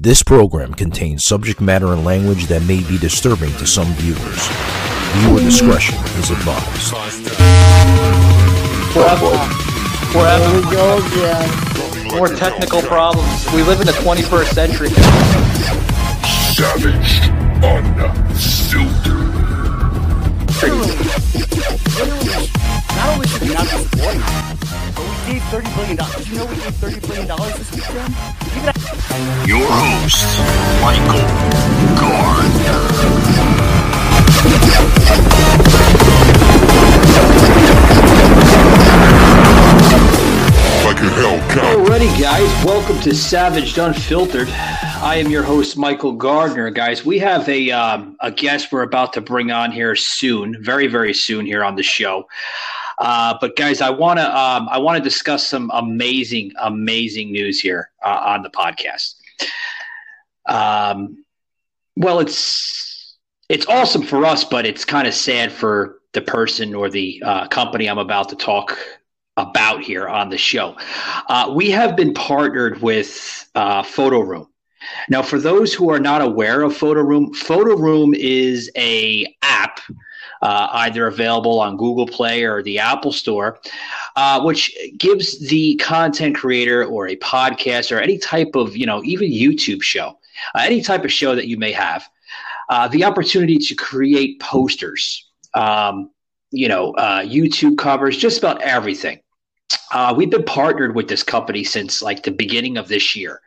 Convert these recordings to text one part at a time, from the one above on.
This program contains subject matter and language that may be disturbing to some viewers. Viewer discretion is advised. Forever. Forever. we go again. More technical problems. We live in the 21st century. Savaged Unfiltered. Not only should we not be supporting but we gave $30 billion. Did you know we gave $30 billion this week, Jim? Your host, Michael Gardner. Alrighty, guys, welcome to Savage Unfiltered. I am your host, Michael Gardner. Guys, we have a um, a guest we're about to bring on here soon, very very soon here on the show. Uh, but guys, I want to um, I want to discuss some amazing amazing news here uh, on the podcast. Um, well, it's it's awesome for us, but it's kind of sad for the person or the uh, company I'm about to talk about here on the show. Uh, we have been partnered with uh, Photo Room. Now, for those who are not aware of Photo Room, Photo Room is a app uh, either available on Google Play or the Apple Store, uh, which gives the content creator or a podcast or any type of, you know, even YouTube show, uh, any type of show that you may have, uh, the opportunity to create posters, um, you know, uh, YouTube covers, just about everything. Uh, we've been partnered with this company since like the beginning of this year.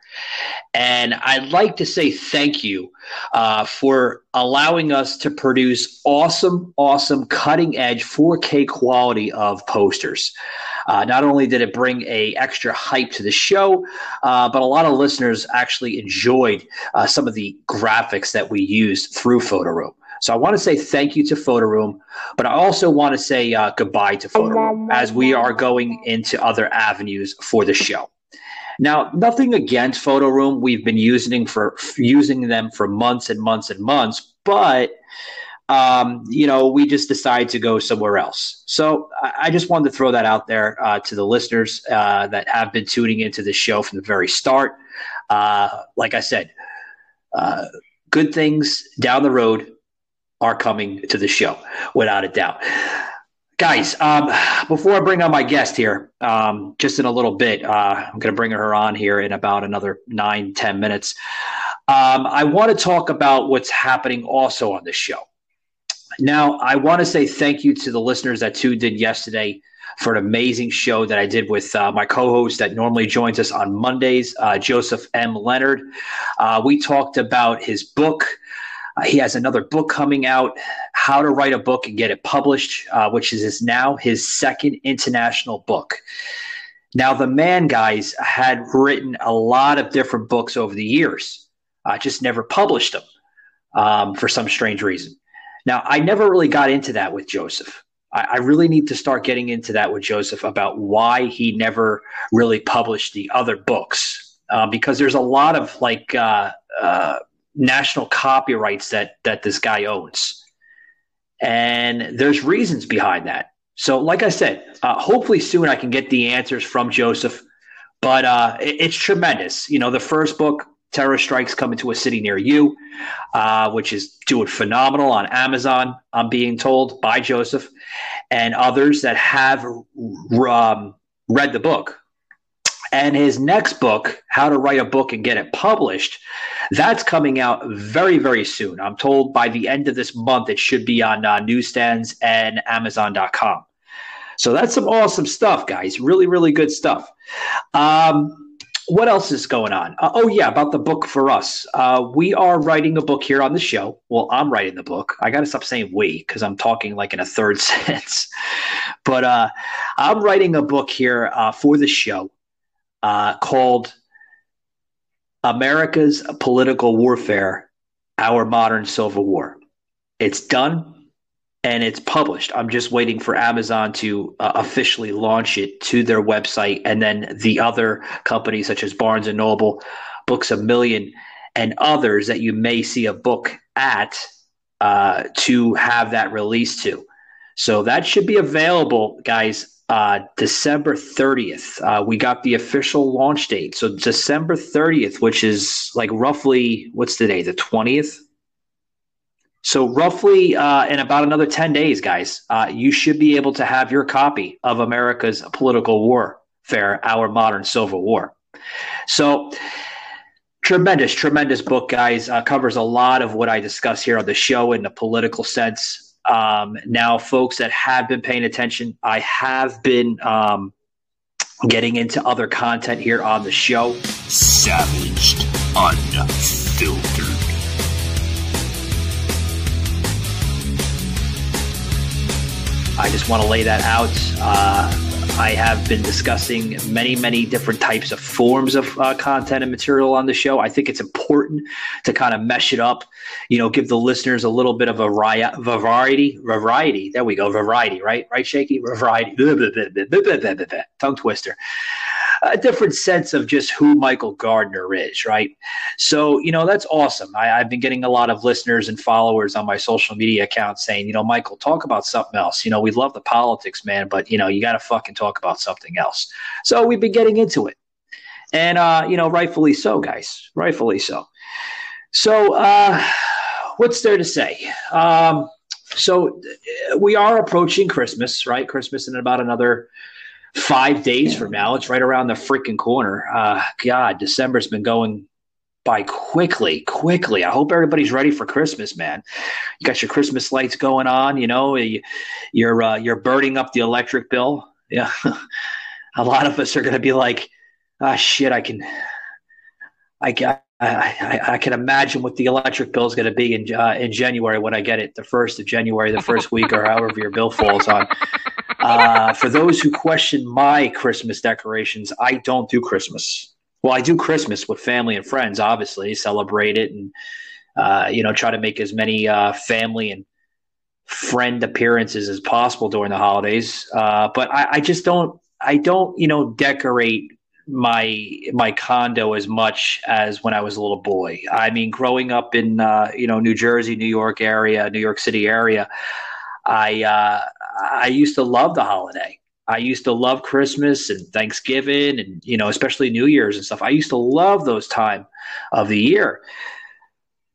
And I'd like to say thank you uh, for allowing us to produce awesome, awesome, cutting edge 4K quality of posters. Uh, not only did it bring a extra hype to the show, uh, but a lot of listeners actually enjoyed uh, some of the graphics that we used through Photoroom. So I want to say thank you to Photoroom, but I also want to say uh, goodbye to Photoroom as we are going into other avenues for the show. Now, nothing against Photoroom. We've been using for using them for months and months and months, but um, you know, we just decided to go somewhere else. So I, I just wanted to throw that out there uh, to the listeners uh, that have been tuning into the show from the very start. Uh, like I said, uh, good things down the road are coming to the show, without a doubt. Guys, um, before I bring on my guest here, um, just in a little bit, uh, I'm going to bring her on here in about another nine, ten minutes. Um, I want to talk about what's happening also on the show. Now, I want to say thank you to the listeners that tuned in yesterday for an amazing show that I did with uh, my co host that normally joins us on Mondays, uh, Joseph M. Leonard. Uh, we talked about his book. He has another book coming out, How to Write a Book and Get It Published, uh, which is his, now his second international book. Now, the man, guys, had written a lot of different books over the years, uh, just never published them um, for some strange reason. Now, I never really got into that with Joseph. I, I, really need to start getting into that with Joseph about why he never really published the other books, uh, because there's a lot of like uh, uh, national copyrights that that this guy owns, and there's reasons behind that. So, like I said, uh, hopefully soon I can get the answers from Joseph. But uh, it, it's tremendous. You know, the first book, Terror Strikes Coming to a City Near You, uh, which is doing phenomenal on Amazon, I'm being told by Joseph and others that have um, read the book. And his next book, How to Write a Book and Get It Published, that's coming out very, very soon. I'm told by the end of this month, it should be on uh, newsstands and Amazon.com. So that's some awesome stuff, guys. Really, really good stuff. Um, what else is going on? Uh, oh, yeah, about the book for us. Uh, we are writing a book here on the show. Well, I'm writing the book. I got to stop saying we because I'm talking like in a third sense. But uh, I'm writing a book here uh, for the show uh, called America's Political Warfare Our Modern Civil War. It's done and it's published. I'm just waiting for Amazon to uh, officially launch it to their website, and then the other companies such as Barnes and Noble, Books a Million, and others that you may see a book at uh, to have that released to. So that should be available, guys. Uh, December 30th. Uh, we got the official launch date. So December 30th, which is like roughly, what's today? The 20th? So, roughly uh, in about another 10 days, guys, uh, you should be able to have your copy of America's Political Warfare, Our Modern Civil War. So, tremendous, tremendous book, guys. Uh, covers a lot of what I discuss here on the show in the political sense. Um, now, folks that have been paying attention, I have been um, getting into other content here on the show. Savaged, unfiltered. I just want to lay that out. Uh, I have been discussing many, many different types of forms of uh, content and material on the show. I think it's important to kind of mesh it up, you know, give the listeners a little bit of a variety, variety. There we go, variety, right? Right, Shaky? Variety. Tongue twister a different sense of just who Michael Gardner is, right? So, you know, that's awesome. I, have been getting a lot of listeners and followers on my social media accounts saying, you know, Michael, talk about something else. You know, we love the politics, man, but, you know, you got to fucking talk about something else. So we've been getting into it. And, uh, you know, rightfully so, guys, rightfully so. So, uh, what's there to say? Um, so we are approaching Christmas, right? Christmas in about another five days from now. It's right around the freaking corner. Uh, God, December's been going by quickly, quickly. I hope everybody's ready for Christmas, man. You got your Christmas lights going on. You know, you, you're uh, you're burning up the electric bill. Yeah, a lot of us are going to be like, ah, shit. I can, I got. I, I, I, can imagine what the electric bill is going to be in uh, in January when I get it, the first of January, the first week, or however your bill falls on. Uh, for those who question my Christmas decorations, I don't do Christmas. Well, I do Christmas with family and friends, obviously, celebrate it and, uh, you know, try to make as many uh, family and friend appearances as possible during the holidays. Uh, but I, I just don't, I don't, you know, decorate my my condo as much as when I was a little boy. I mean, growing up in uh, you know New Jersey, New York area, New York City area, I uh, I used to love the holiday. I used to love Christmas and Thanksgiving and you know especially New Year's and stuff. I used to love those time of the year.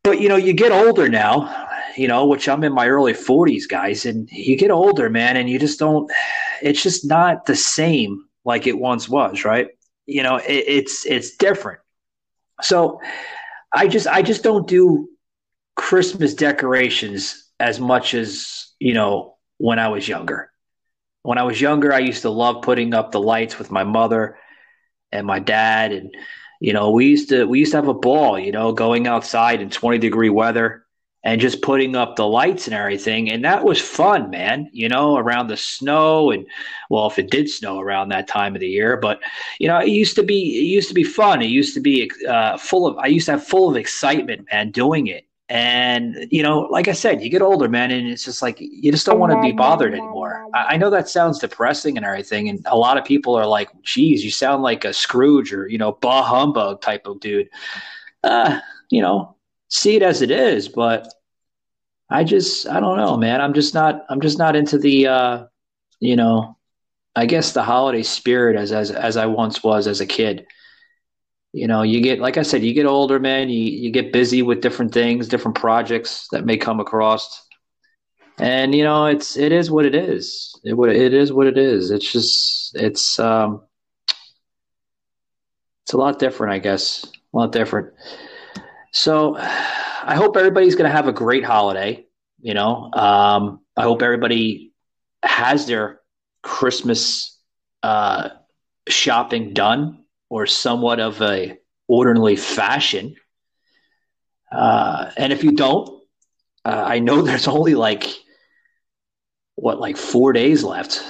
But you know, you get older now, you know, which I'm in my early 40s, guys, and you get older, man, and you just don't it's just not the same like it once was, right? You know, it, it's it's different. So I just I just don't do Christmas decorations as much as you know, when I was younger. When I was younger, I used to love putting up the lights with my mother and my dad and you know, we used to we used to have a ball, you know, going outside in 20 degree weather and just putting up the lights and everything and that was fun, man, you know, around the snow and well, if it did snow around that time of the year, but you know, it used to be it used to be fun. It used to be uh, full of I used to have full of excitement, man, doing it and, you know, like I said, you get older, man, and it's just like you just don't want to be bothered anymore. I, I, know that sounds depressing and everything. And a lot of people are like, geez, you sound like a Scrooge or, you know, bah humbug type of dude. Uh, you know, see it as it is, but I just I don't know, man. I'm just not I'm just not into the uh, you know, I guess the holiday spirit as as as I once was as a kid you know, you get like I said, you get older, man. You you get busy with different things, different projects that may come across, and you know, it's it is what it is. It it is what it is. It's just it's um, it's a lot different, I guess. A lot different. So, I hope everybody's going to have a great holiday. You know, um, I hope everybody has their Christmas uh, shopping done or somewhat of a orderly fashion. Uh, and if you don't, uh, I know there's only like what, like four days left,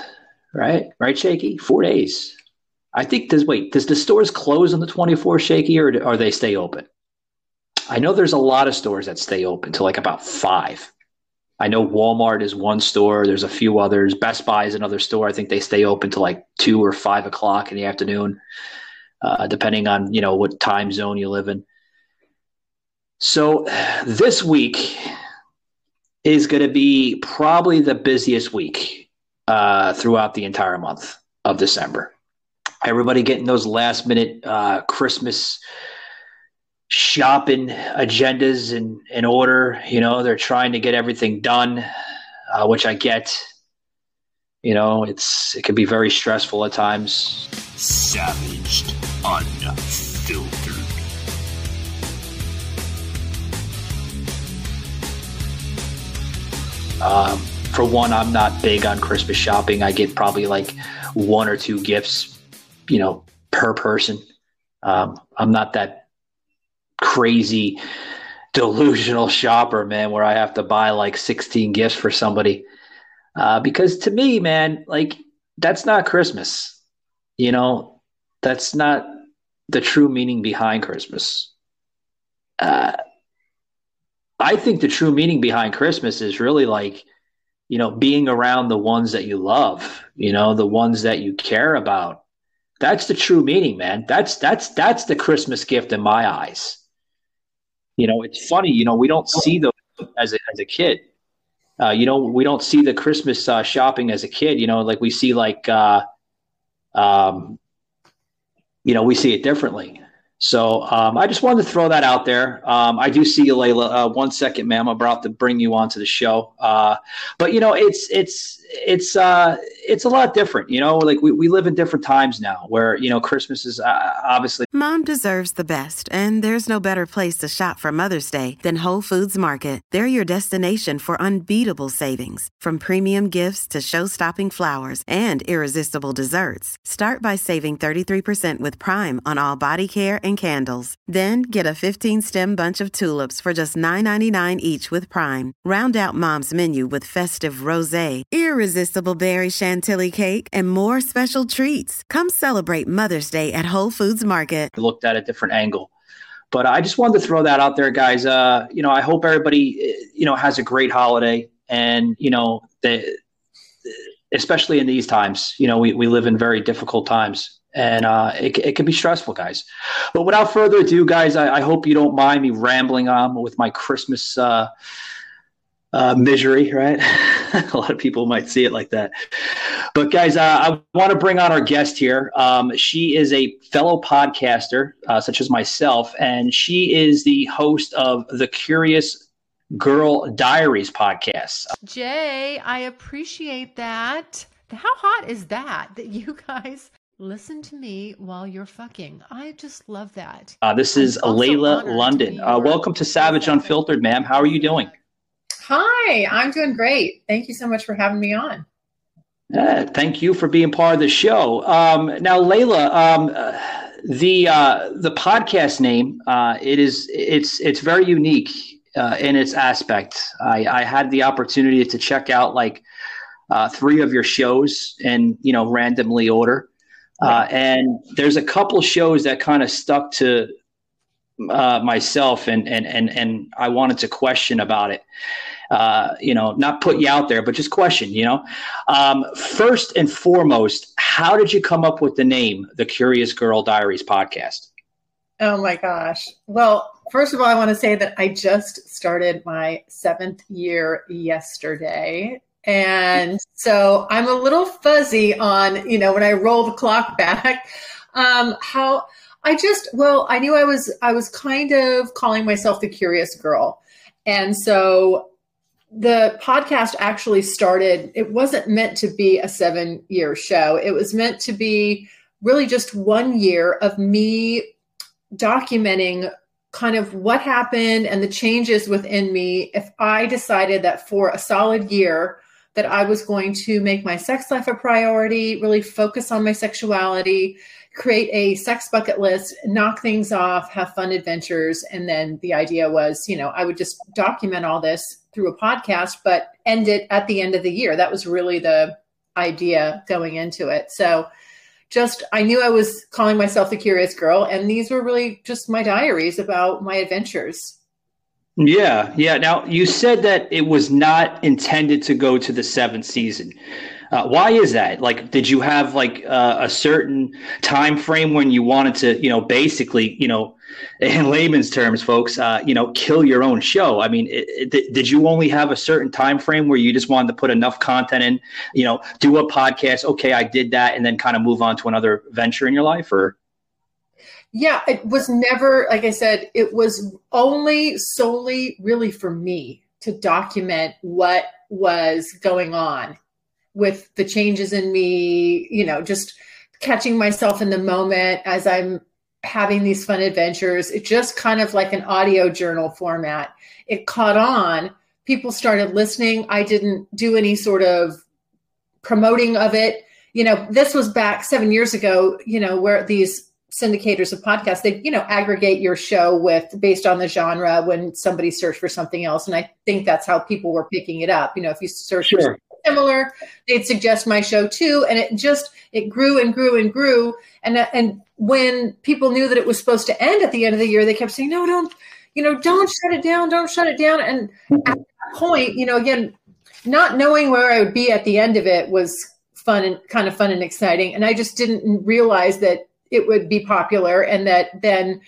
right? Right, Shaky? Four days. I think does wait does the stores close on the 24th, Shaky, or are they stay open? I know there's a lot of stores that stay open to like about five. I know Walmart is one store. There's a few others. Best Buy is another store. I think they stay open to like two or five o'clock in the afternoon, uh, depending on you know what time zone you live in. So this week is going to be probably the busiest week uh, throughout the entire month of December. Everybody getting those last minute uh, Christmas shopping agendas in, in order. You know, they're trying to get everything done, uh, which I get. You know, it's it can be very stressful at times. Savaged, unfiltered. Um, for one, I'm not big on Christmas shopping. I get probably like one or two gifts, you know, per person. Um, I'm not that crazy delusional shopper, man, where I have to buy like 16 gifts for somebody. Uh, because to me, man, like that's not Christmas. You know, that's not the true meaning behind Christmas. Uh, I think the true meaning behind Christmas is really like, you know, being around the ones that you love, you know, the ones that you care about. That's the true meaning, man. That's that's that's the Christmas gift in my eyes. You know, it's funny, you know, we don't see those as a, as a kid. Uh, you know, we don't see the Christmas uh, shopping as a kid. You know, like we see like, uh, um, you know, we see it differently. So um, I just wanted to throw that out there. Um, I do see you, Layla. Uh, one second, ma'am. I'm about to bring you onto the show. Uh, but you know, it's it's it's uh, it's a lot different. You know, like we, we live in different times now, where you know Christmas is uh, obviously. Mom deserves the best, and there's no better place to shop for Mother's Day than Whole Foods Market. They're your destination for unbeatable savings, from premium gifts to show-stopping flowers and irresistible desserts. Start by saving 33% with Prime on all body care and candles. Then get a 15-stem bunch of tulips for just $9.99 each with Prime. Round out Mom's menu with festive rosé, irresistible berry chantilly cake, and more special treats. Come celebrate Mother's Day at Whole Foods Market. Looked at a different angle. But I just wanted to throw that out there, guys. Uh, you know, I hope everybody, you know, has a great holiday, and you know, especially in these times, you know, we, we live in very difficult times and uh, it, it can be stressful, guys. But without further ado, guys, I, I hope you don't mind me rambling on with my Christmas uh, uh, misery, right? a lot of people might see it like that. But guys, uh, I want to bring on our guest here. Um, she is a fellow podcaster, uh, such as myself, and she is the host of the Curious Girl Diaries podcast. Jay, I appreciate that. How hot is that that you guys listen to me while you're fucking? I just love that. Uh, this is Layla to London. Uh, welcome to Savage Unfiltered, ma'am. How are you doing? Hi, I'm doing great. Thank you so much for having me on. Uh, thank you for being part of the show. Um, now, Layla, um, the uh, the podcast name uh, it is it's it's very unique uh, in its aspect. I, I had the opportunity to check out like uh, three of your shows in you know randomly order, and there's a couple shows that kind of stuck to myself, and and and and I wanted to question about it. Uh, you know, not put you out there, but just question. You know, um, first and foremost, how did you come up with the name, the Curious Girl Diaries podcast? Oh my gosh. Well, first of all, I want to say that I just started my seventh year yesterday. And so I'm a little fuzzy on, you know, when I roll the clock back, um, how I just, well, I knew I was, I was kind of calling myself the curious girl. And so the podcast actually started, it wasn't meant to be a seven year show. It was meant to be really just one year of me documenting kind of what happened and the changes within me if I decided that for a solid year that I was going to make my sex life a priority, really focus on my sexuality, create a sex bucket list, knock things off, have fun adventures. And then the idea was, you know, I would just document all this through a podcast, but end it at the end of the year. That was really the idea going into it. So just I knew I was calling myself the curious girl, and these were really just my diaries about my adventures. Yeah, yeah. Now you said that it was not intended to go to the seventh season. Uh, why is that? Like, did you have like uh, a certain time frame when you wanted to, you know, basically, you know, in layman's terms, folks, uh, you know, kill your own show? I mean, it, it, did you only have a certain time frame where you just wanted to put enough content in, you know, do a podcast? Okay, I did that, and then kind of move on to another venture in your life, or? Yeah, it was never, like I said, it was only solely really for me to document what was going on with the changes in me, you know, just catching myself in the moment as I'm having these fun adventures. It just kind of like an audio journal format. It caught on. People started listening. I didn't do any sort of promoting of it. You know, this was back seven years ago, you know, where these syndicators of podcasts, they, you know, aggregate your show with based on the genre when somebody searched for something else. And I think that's how people were picking it up. You know, if you search sure. Similar, they'd suggest my show too. And it just it grew and grew and grew. And uh, and when people knew that it was supposed to end at the end of the year, they kept saying, "No, don't, you know, don't shut it down, don't shut it down." And at that point, you know, again, not knowing where I would be at the end of it was fun and kind of fun and exciting. And I just didn't realize that it would be popular and that then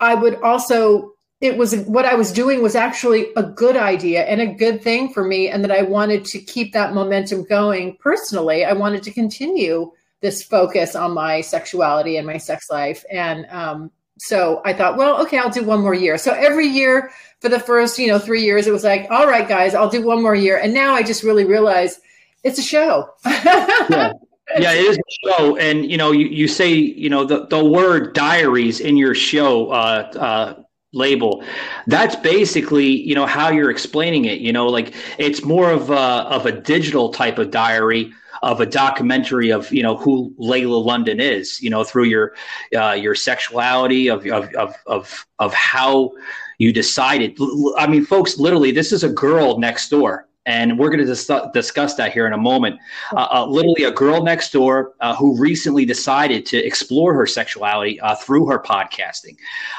I would also it was what I was doing was actually a good idea and a good thing for me, and that I wanted to keep that momentum going personally. I wanted to continue this focus on my sexuality and my sex life. And um, so I thought, well, okay, I'll do one more year. So every year for the first, you know, three years, it was like, all right, guys, I'll do one more year. And now I just really realize it's a show. yeah. yeah, it is a show, and you know, you, you say you know the, the word diaries in your show uh, uh, label. That's basically you know how you're explaining it you know like it's more of a of a digital type of diary of a documentary of you know who Layla London is you know through your uh, your sexuality of, of of of of how you decided. I mean folks literally this is a girl next door and we're going to dis- discuss that here in a moment. Uh, uh, literally, a girl next door uh, who recently decided to explore her sexuality uh, through her podcasting,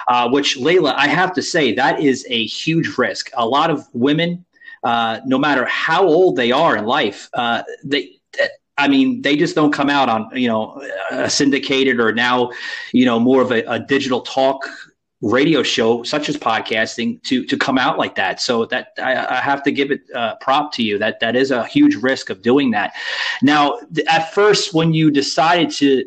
uh, which Layla, I have to say, that is a huge risk. A lot of women, uh, no matter how old they are in life, they I mean, they just don't come out on, you know, a syndicated or now, you know, more of a, a digital talk radio show such as podcasting to to come out like that. So that i, I have to give it uh, prop to you that that is a huge risk of doing that. Now at first when you decided to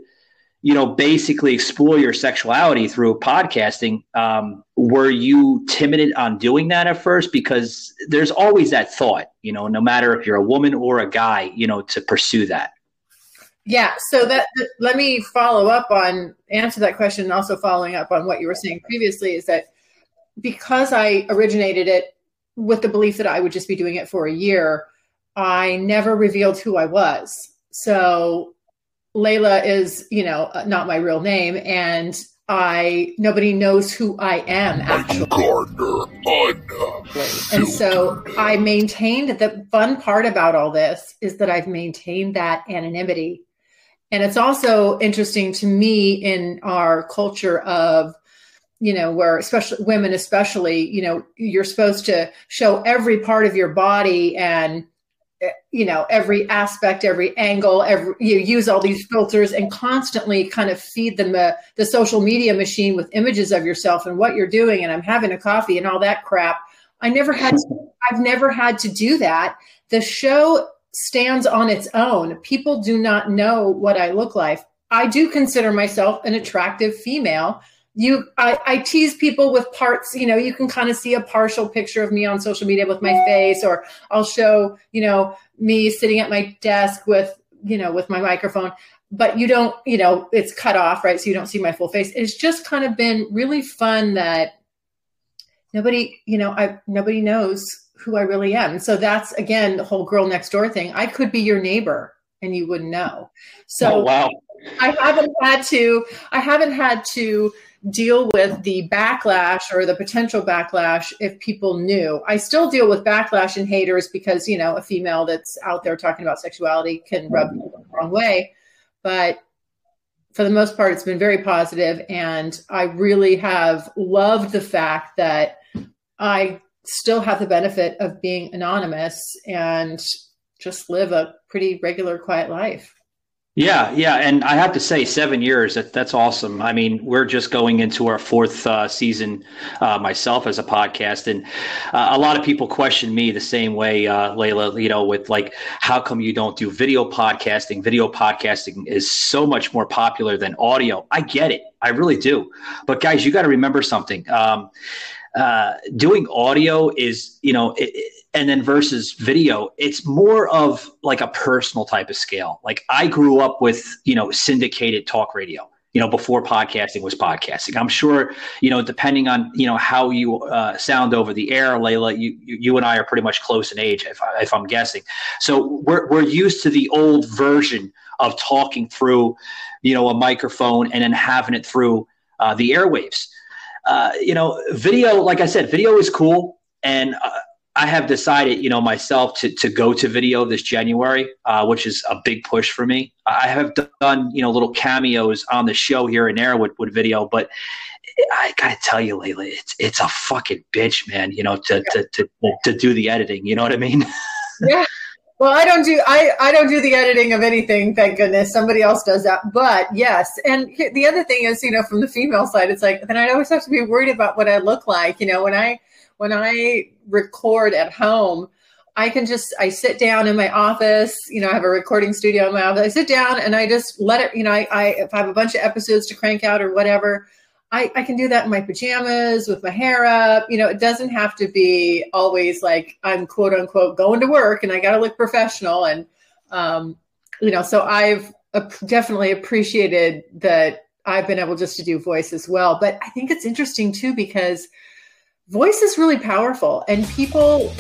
you know basically explore your sexuality through podcasting um, were you timid on doing that at first? Because there's always that thought you know no matter if you're a woman or a guy you know to pursue that yeah, so that let me follow up on answer that question and also following up on what you were saying previously is that because I originated it with the belief that I would just be doing it for a year, I never revealed who I was. So Layla is, you know, uh, not my real name and I nobody knows who I am actually. Gardner, and so I maintained the fun part about all this is that I've maintained that anonymity and it's also interesting to me in our culture of, you know, where especially women, especially, you know, you're supposed to show every part of your body and, eh, you know, every aspect, every angle, every, you use all these filters and constantly kind of feed them the, the social media machine with images of yourself and what you're doing. And I'm having a coffee and all that crap. I never had, to, I've never had to do that. The show stands on its own. People do not know what I look like. I do consider myself an attractive female. You, I, I tease people with parts. You know, you can kind of see a partial picture of me on social media with my face, or I'll show, you know, me sitting at my desk with, you know, with my microphone. But you don't, you know, it's cut off, right? So you don't see my full face. It's just kind of been really fun that nobody, you know, I nobody knows who I really am. So that's again the whole girl next door thing. I could be your neighbor and you wouldn't know. So oh, wow. I haven't had to I haven't had to deal with the backlash or the potential backlash if people knew. I still deal with backlash and haters because, you know, a female that's out there talking about sexuality can rub mm-hmm. people the wrong way. But for the most part, it's been very positive, and I really have loved the fact that I still have the benefit of being anonymous and just live a pretty regular, quiet life. Yeah, yeah, and I have to say, seven years. That, that's awesome. I mean, we're just going into our fourth uh, season uh, myself as a podcast, and uh, a lot of people question me the same way, uh, Layla. You know, with like, how come you don't do video podcasting? Video podcasting is so much more popular than audio. I get it, I really do. But guys, you got to remember something. Um, uh, doing audio is, you know, it, and then versus video, it's more of like a personal type of scale. Like I grew up with, you know, syndicated talk radio you know, before podcasting was podcasting. I'm sure, you know, depending on, you know, how you uh, sound over the air, Layla, you, you and I are pretty much close in age, if, I, if I'm guessing. So we're, we're used to the old version of talking through, you know, a microphone and then having it through uh, the airwaves. Uh, you know, video, like I said, video is cool. And uh, I have decided, you know, myself to to go to video this January, uh, which is a big push for me. I have done, you know, little cameos on the show here and there with, with video, but I gotta tell you, Layla, it's it's a fucking bitch, man. You know, to to to, to do the editing. You know what I mean? yeah. Well, I don't do I, I don't do the editing of anything, thank goodness. Somebody else does that. But yes, and the other thing is, you know, from the female side, it's like then I always have to be worried about what I look like. You know, when I when I record at home, I can just I sit down in my office. You know, I have a recording studio in my office. I sit down and I just let it. You know, I, I if I have a bunch of episodes to crank out or whatever, I, I can do that in my pajamas with my hair up. You know, it doesn't have to be always like I'm quote unquote going to work and I got to look professional. And um, you know, so I've definitely appreciated that I've been able just to do voice as well. But I think it's interesting too because voice is really powerful and people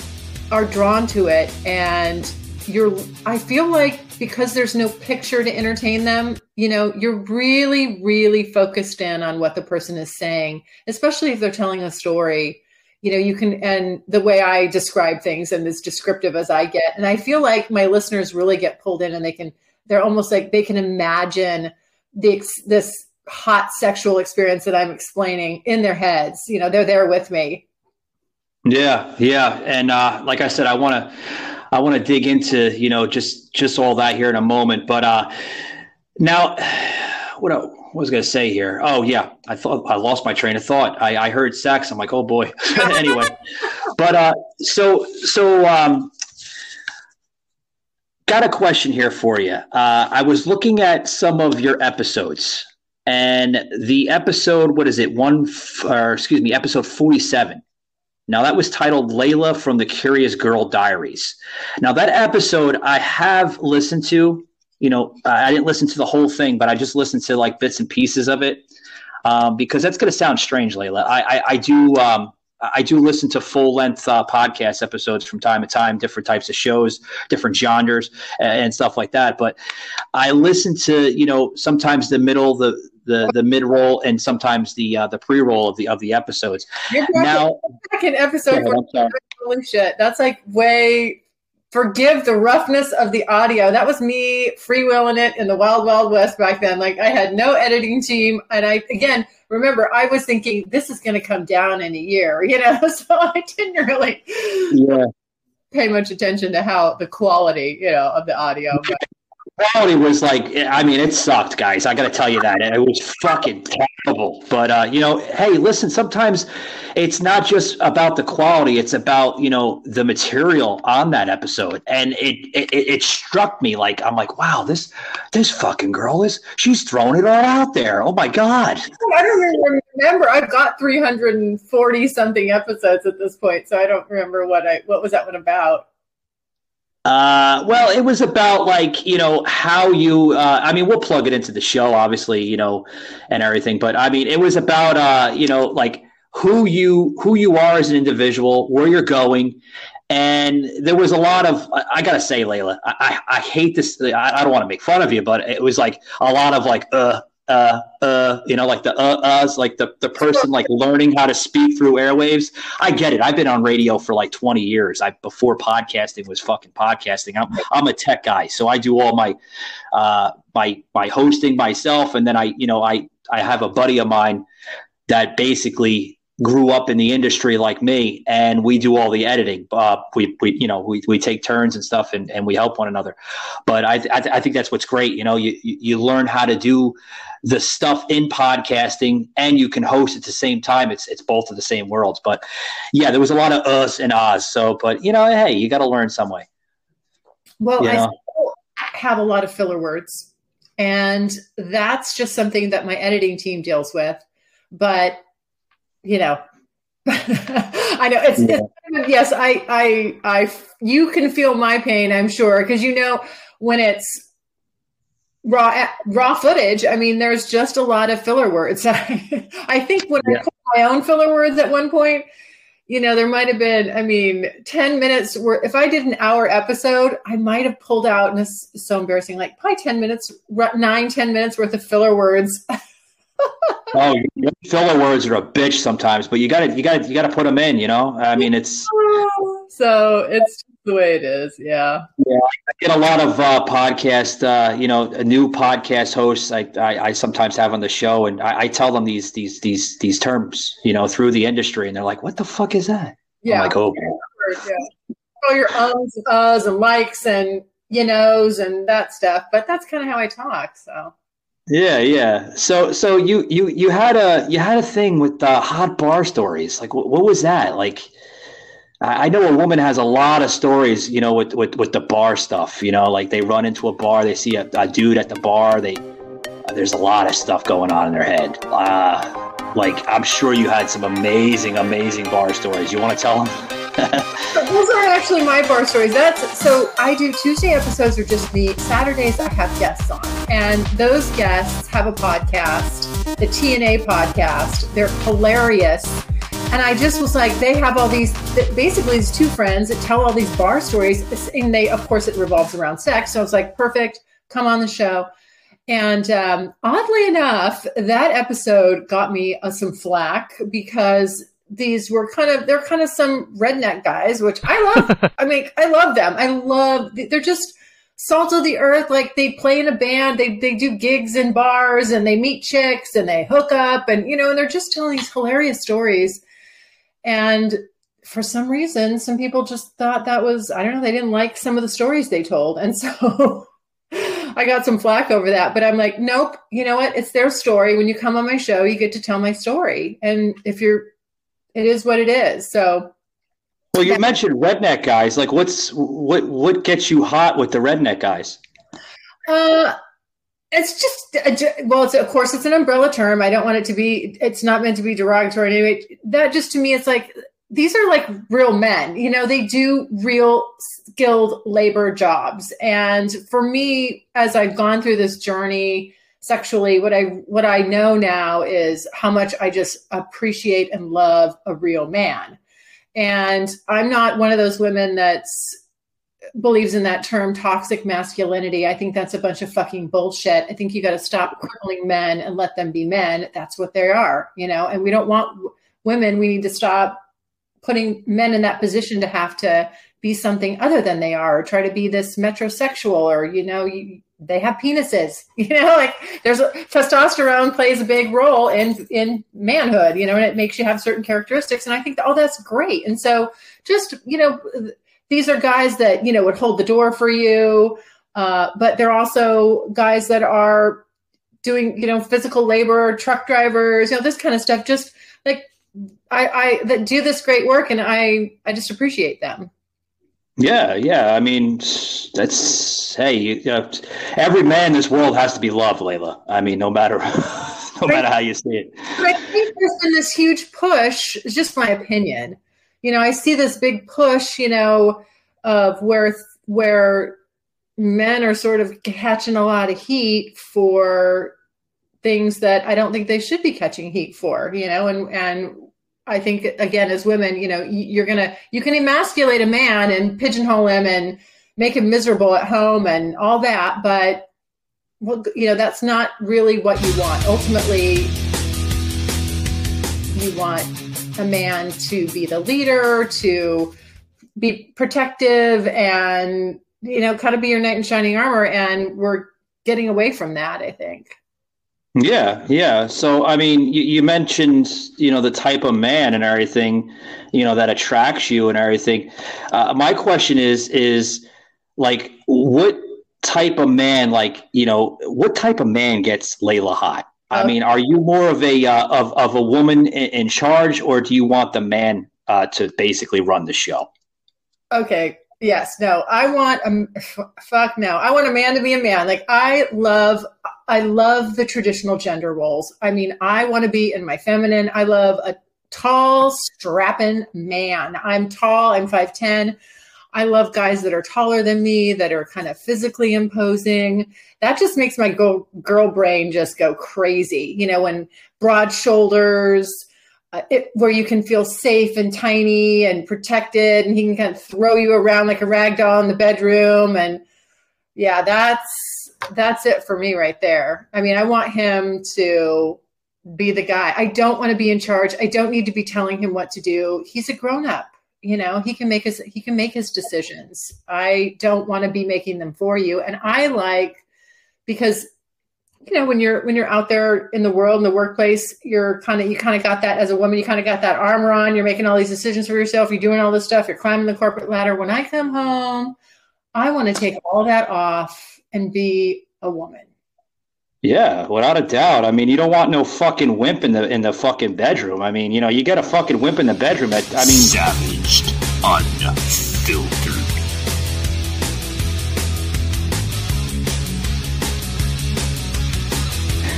are drawn to it and you're i feel like because there's no picture to entertain them you know you're really really focused in on what the person is saying especially if they're telling a story you know you can and the way i describe things and as descriptive as i get and i feel like my listeners really get pulled in and they can they're almost like they can imagine the this hot sexual experience that I'm explaining in their heads. You know, they're there with me. Yeah, yeah, and uh, like I said, I want to I want to dig into you know just just all that here in a moment. But uh, now, what I was going to say here? Oh yeah, I thought I lost my train of thought. I, I heard sex. I'm like, oh boy. anyway, but uh, so so um, got a question here for you. Uh, I was looking at some of your episodes and the episode what is it one or excuse me episode 47 now that was titled layla from the curious girl diaries now that episode i have listened to you know i didn't listen to the whole thing but i just listened to like bits and pieces of it um, because that's going to sound strange layla i, I, I do um, I do listen to full length uh, podcast episodes from time to time, different types of shows, different genres, and stuff like that. But I listen to you know sometimes the middle, the the the mid roll and sometimes the uh, the pre roll of the of the episodes. now, second episode holy shit, that's like way. Forgive the roughness of the audio. That was me freewheeling it in the wild wild west back then. Like I had no editing team, and I again remember I was thinking this is going to come down in a year, you know. So I didn't really yeah. pay much attention to how the quality, you know, of the audio. But quality was like, I mean, it sucked, guys. I got to tell you that it was fucking terrible. But uh, you know, hey, listen. Sometimes it's not just about the quality; it's about you know the material on that episode. And it it, it struck me like I'm like, wow, this this fucking girl is she's throwing it all out there. Oh my god! I don't remember. I've got 340 something episodes at this point, so I don't remember what I what was that one about. Uh, well, it was about like you know how you. Uh, I mean, we'll plug it into the show, obviously, you know, and everything. But I mean, it was about uh, you know, like who you who you are as an individual, where you're going, and there was a lot of. I, gotta say, Layla, I, I, I hate this. I, I don't want to make fun of you, but it was like a lot of like uh uh, uh, you know, like the uh, uhs, like the, the person like learning how to speak through airwaves. I get it. I've been on radio for like 20 years. I before podcasting was fucking podcasting. I'm I'm a tech guy, so I do all my uh, my my hosting myself, and then I you know I I have a buddy of mine that basically grew up in the industry like me and we do all the editing. Uh, we, we you know we, we take turns and stuff and, and we help one another. But I, I, I think that's what's great you know you, you learn how to do the stuff in podcasting and you can host at the same time. It's it's both of the same worlds. But yeah there was a lot of us and ahs. So but you know hey you got to learn some way. Well You i know? still have a lot of filler words and that's just something that my editing team deals with. But you know i know it's, it's yes I, I i you can feel my pain i'm sure because you know when it's raw eh, raw footage i mean there's just a lot of filler words. I, I think when Yeah. i put my own filler words at one point you know there might have been i mean 10 minutes where if i did an hour episode i might have pulled out and this is so embarrassing like probably 10 minutes nine 10 minutes worth of filler words oh filler words are a bitch sometimes but you gotta you gotta you gotta put them in you know i mean it's so it's the way it is yeah I get a lot of uh, podcast, uh, you know, new podcast hosts. I, I, I sometimes have on the show, and I, I tell them these these these these terms, you know, through the industry, and they're like, "What the fuck is that?" yeah I'm like, "Oh, yeah. all your ums and uhs and likes and you knows and that stuff but that's kind of how i talk so yeah, yeah." So so you you you had a you had a thing with the hot bar stories. Like, what, what was that? Like, I know a woman has a lot of stories, you know, with, with, with the bar stuff. You know, like they run into a bar, they see a, a dude at the bar, they there's a lot of stuff going on in their head. Uh, like I'm sure you had some amazing, amazing bar stories. You want to tell them? Those are actually my bar stories. That's so I do Tuesday episodes are just me. Saturdays I have guests on, and those guests have a podcast, the TNA podcast. They're hilarious, and I just was like, they have all these basically these two friends that tell all these bar stories, and they of course it revolves around sex. So I was like, perfect, come on the show. And um, oddly enough, that episode got me uh, some flack because these were kind of they're kind of some redneck guys, which I love. I mean, I love them. I love they're just salt of the earth. Like they play in a band, they they do gigs in bars, and they meet chicks and they hook up, and you know, and they're just telling these hilarious stories. And for some reason, some people just thought that was I don't know. They didn't like some of the stories they told, and so. I got some flack over that, but I'm like, nope. You know what? It's their story. When you come on my show, you get to tell my story, and if you're, it is what it is. So Well, you mentioned redneck guys. Like, what's what what gets you hot with the redneck guys? Uh, it's just a well, it's of course it's an umbrella term. I don't want it to be. It's not meant to be derogatory anyway. That just to me, it's like these are like real men. You know, they do real skilled labor jobs. And for me, as I've gone through this journey sexually, what I what I know now is how much I just appreciate and love a real man. And I'm not one of those women that's believes in that term toxic masculinity. I think that's a bunch of fucking bullshit. I think you got to stop crippling men and let them be men. That's what they are, you know. And we don't want women. We need to stop putting men in that position to have to be something other than they are, or try to be this metrosexual, or you know, you, they have penises. You know, like there's a, testosterone plays a big role in in manhood. You know, and it makes you have certain characteristics. And I think oh, that's great. And so just you know these are guys that you know would hold the door for you uh, but they're also guys that are doing you know physical labor truck drivers you know this kind of stuff just like i i that do this great work and i i just appreciate them Yeah, yeah. I mean, that's hey, you, know, every man in this world has to be loved, Layla. I mean, no matter no matter how you see it. but i think there's been this huge push it's just my opinion you know i see this big push you know of where where men are sort of catching a lot of heat for things that i don't think they should be catching heat for you know and and i think again as women you know you're gonna you can emasculate a man and pigeonhole him and make him miserable at home and all that but well, you know, that's not really what you want. Ultimately, you want a man to be the leader, to be protective, and you know, kind of be your knight in shining armor. And we're getting away from that, I think. Yeah, yeah. So, I mean, you, you, mentioned, you know, the type of man and everything, you know, that attracts you and everything. Uh, my question is, is like, what type of man, like, you know, what type of man gets Layla hot? I mean, are you more of a uh, of of a woman in, in, charge, or do you want the man uh, to basically run the show? Okay, Yes, no. I want a fuck no. I want a man to be a man. Like I love I love the traditional gender roles. I mean, I want to be in my feminine. I love a tall, strapping man. I'm tall, I'm 5'10. I love guys that are taller than me, that are kind of physically imposing. That just makes my girl, girl brain just go crazy. You know, when broad shoulders, uh, it, where you can feel safe and tiny and protected, and he can kind of throw you around like a rag doll in the bedroom. And yeah, that's that's it for me right there. I mean, I want him to be the guy. I don't want to be in charge. I don't need to be telling him what to do. He's a grown up. You know, he can make his he can make his decisions. I don't want to be making them for you. And I like because you know when you're when you're out there in the world in the workplace you're kind of you kind of got that as a woman you kind of got that armor on you're making all these decisions for yourself you're doing all this stuff you're climbing the corporate ladder when i come home i want to take all that off and be a woman yeah without a doubt i mean you don't want no fucking wimp in the in the fucking bedroom i mean you know you get a fucking wimp in the bedroom at, i mean savaged unfiltered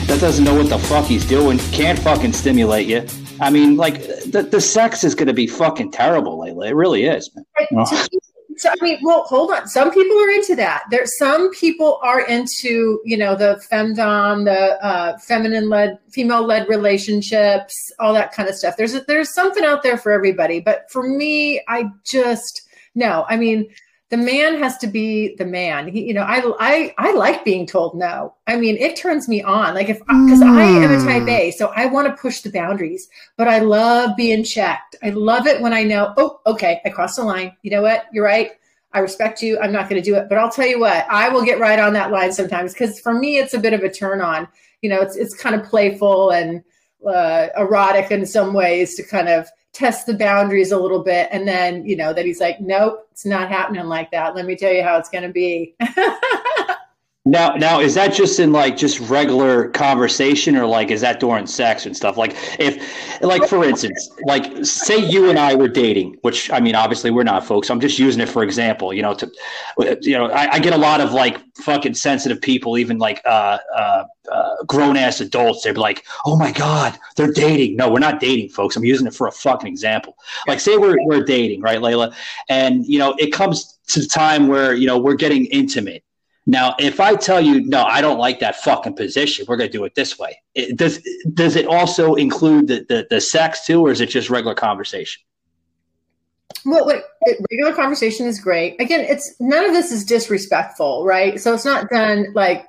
that doesn't know what the fuck he's doing, can't fucking stimulate you. I mean, like the, the sex is going to be fucking terrible, lately. It really is. So I mean, well, hold on. Some people are into that. There, some people are into you know the femdom, the uh, feminine led, female led relationships, all that kind of stuff. There's there's something out there for everybody. But for me, I just no. I mean, the man has to be the man. He, you know, I, I, I like being told no. I mean, it turns me on. Like if, because mm. I am a type A, so I want to push the boundaries, but I love being checked. I love it when I know, oh, okay, I crossed the line. You know what? You're right. I respect you. I'm not going to do it, but I'll tell you what, I will get right on that line sometimes because for me, it's a bit of a turn on. You know, it's it's kind of playful and uh, erotic in some ways to kind of test the boundaries a little bit and then you know that he's like nope it's not happening like that. Let me tell you how it's going to be Now, now is that just in like just regular conversation, or like is that during sex and stuff? Like, if, like for instance, like say you and I were dating, which I mean, obviously we're not, folks. I'm just using it for example. You know, to, you know, I, I get a lot of like fucking sensitive people, even like uh, uh, uh, grown ass adults. They're like, "Oh my god, they're dating." No, we're not dating, folks. I'm using it for a fucking example. Like, say we're we're dating, right, Layla, and you know, it comes to the time where you know we're getting intimate now, if I tell you, no, I don't like that fucking position, we're going to do it this way. It, does does it also include the, the, the sex too, or is it just regular conversation? Well, wait, regular conversation is great. Again, it's none of this is disrespectful, right? So it's not done like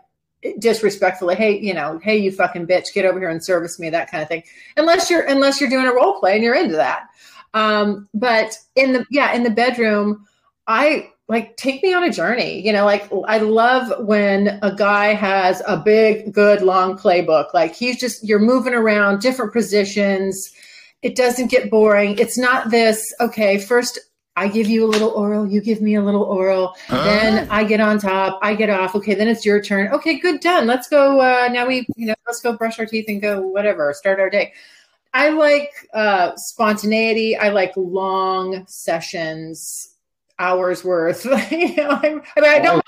disrespectfully. Hey, you know, hey, you fucking bitch, get over here and service me, that kind of thing. Unless you're unless you're doing a role play and you're into that. Um, but in the yeah, in the bedroom, I like take me on a journey you know like i love when a guy has a big good long playbook. Like he's just you're moving around different positions. It doesn't get boring. It's not this okay first i give you a little oral you give me a little oral. Huh? then i get on top i get off. Okay then it's your turn. Okay good done. Let's go uh now we you know let's go brush our teeth and go whatever start our day. I like uh spontaneity. I like long sessions hours worth. you know, I, mean, I don't.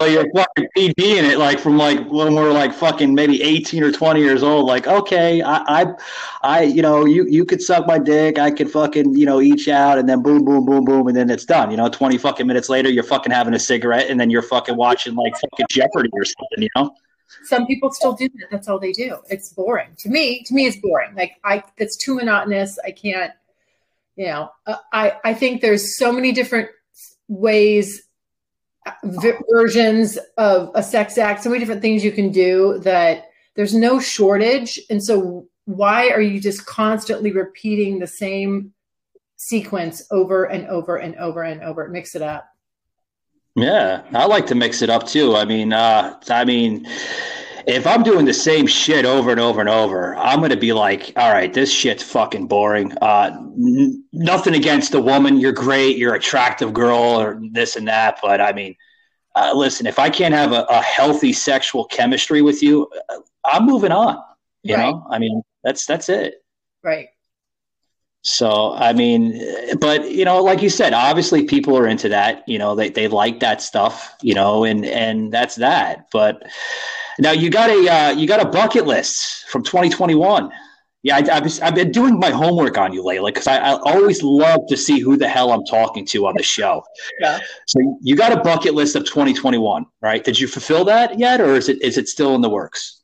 Oh, you're fucking PD in it, like from like when we're like fucking maybe 18 or 20 years old. Like, okay, I, I, I, you know, you you could suck my dick, I could fucking, you know, each out, and then boom, boom, boom, boom, and then it's done. You know, 20 fucking minutes later, you're fucking having a cigarette, and then you're fucking watching like fucking Jeopardy or something. You know. Some people still do that. That's all they do. It's boring to me. To me, it's boring. Like I, it's too monotonous. I can't you know, uh, I, I think there's so many different ways v- versions of a sex act, so many different things you can do that there's no shortage. And so, why are you just constantly repeating the same sequence over and over and over and over? Mix it up. Yeah, I like to mix it up too. I mean, uh, I mean, if I'm doing the same shit over and over and over, I'm going to be like, all right, this shit's fucking boring. Uh, n- nothing against the woman. You're great. You're attractive girl or this and that. But I mean, uh, listen, if I can't have a, a, healthy sexual chemistry with you, uh, I'm moving on. You right. know, I mean, that's, that's it. Right. So, I mean, but you know, like you said, obviously people are into that, you know, they, they like that stuff, you know, and, and that's that. But now you got a, uh, you got a bucket list from 2021. Yeah. I, have I've been doing my homework on you lately because I, I always love to see who the hell I'm talking to on the show. Yeah. So you got a bucket list of 2021, right? Did you fulfill that yet? Or is it, is it still in the works?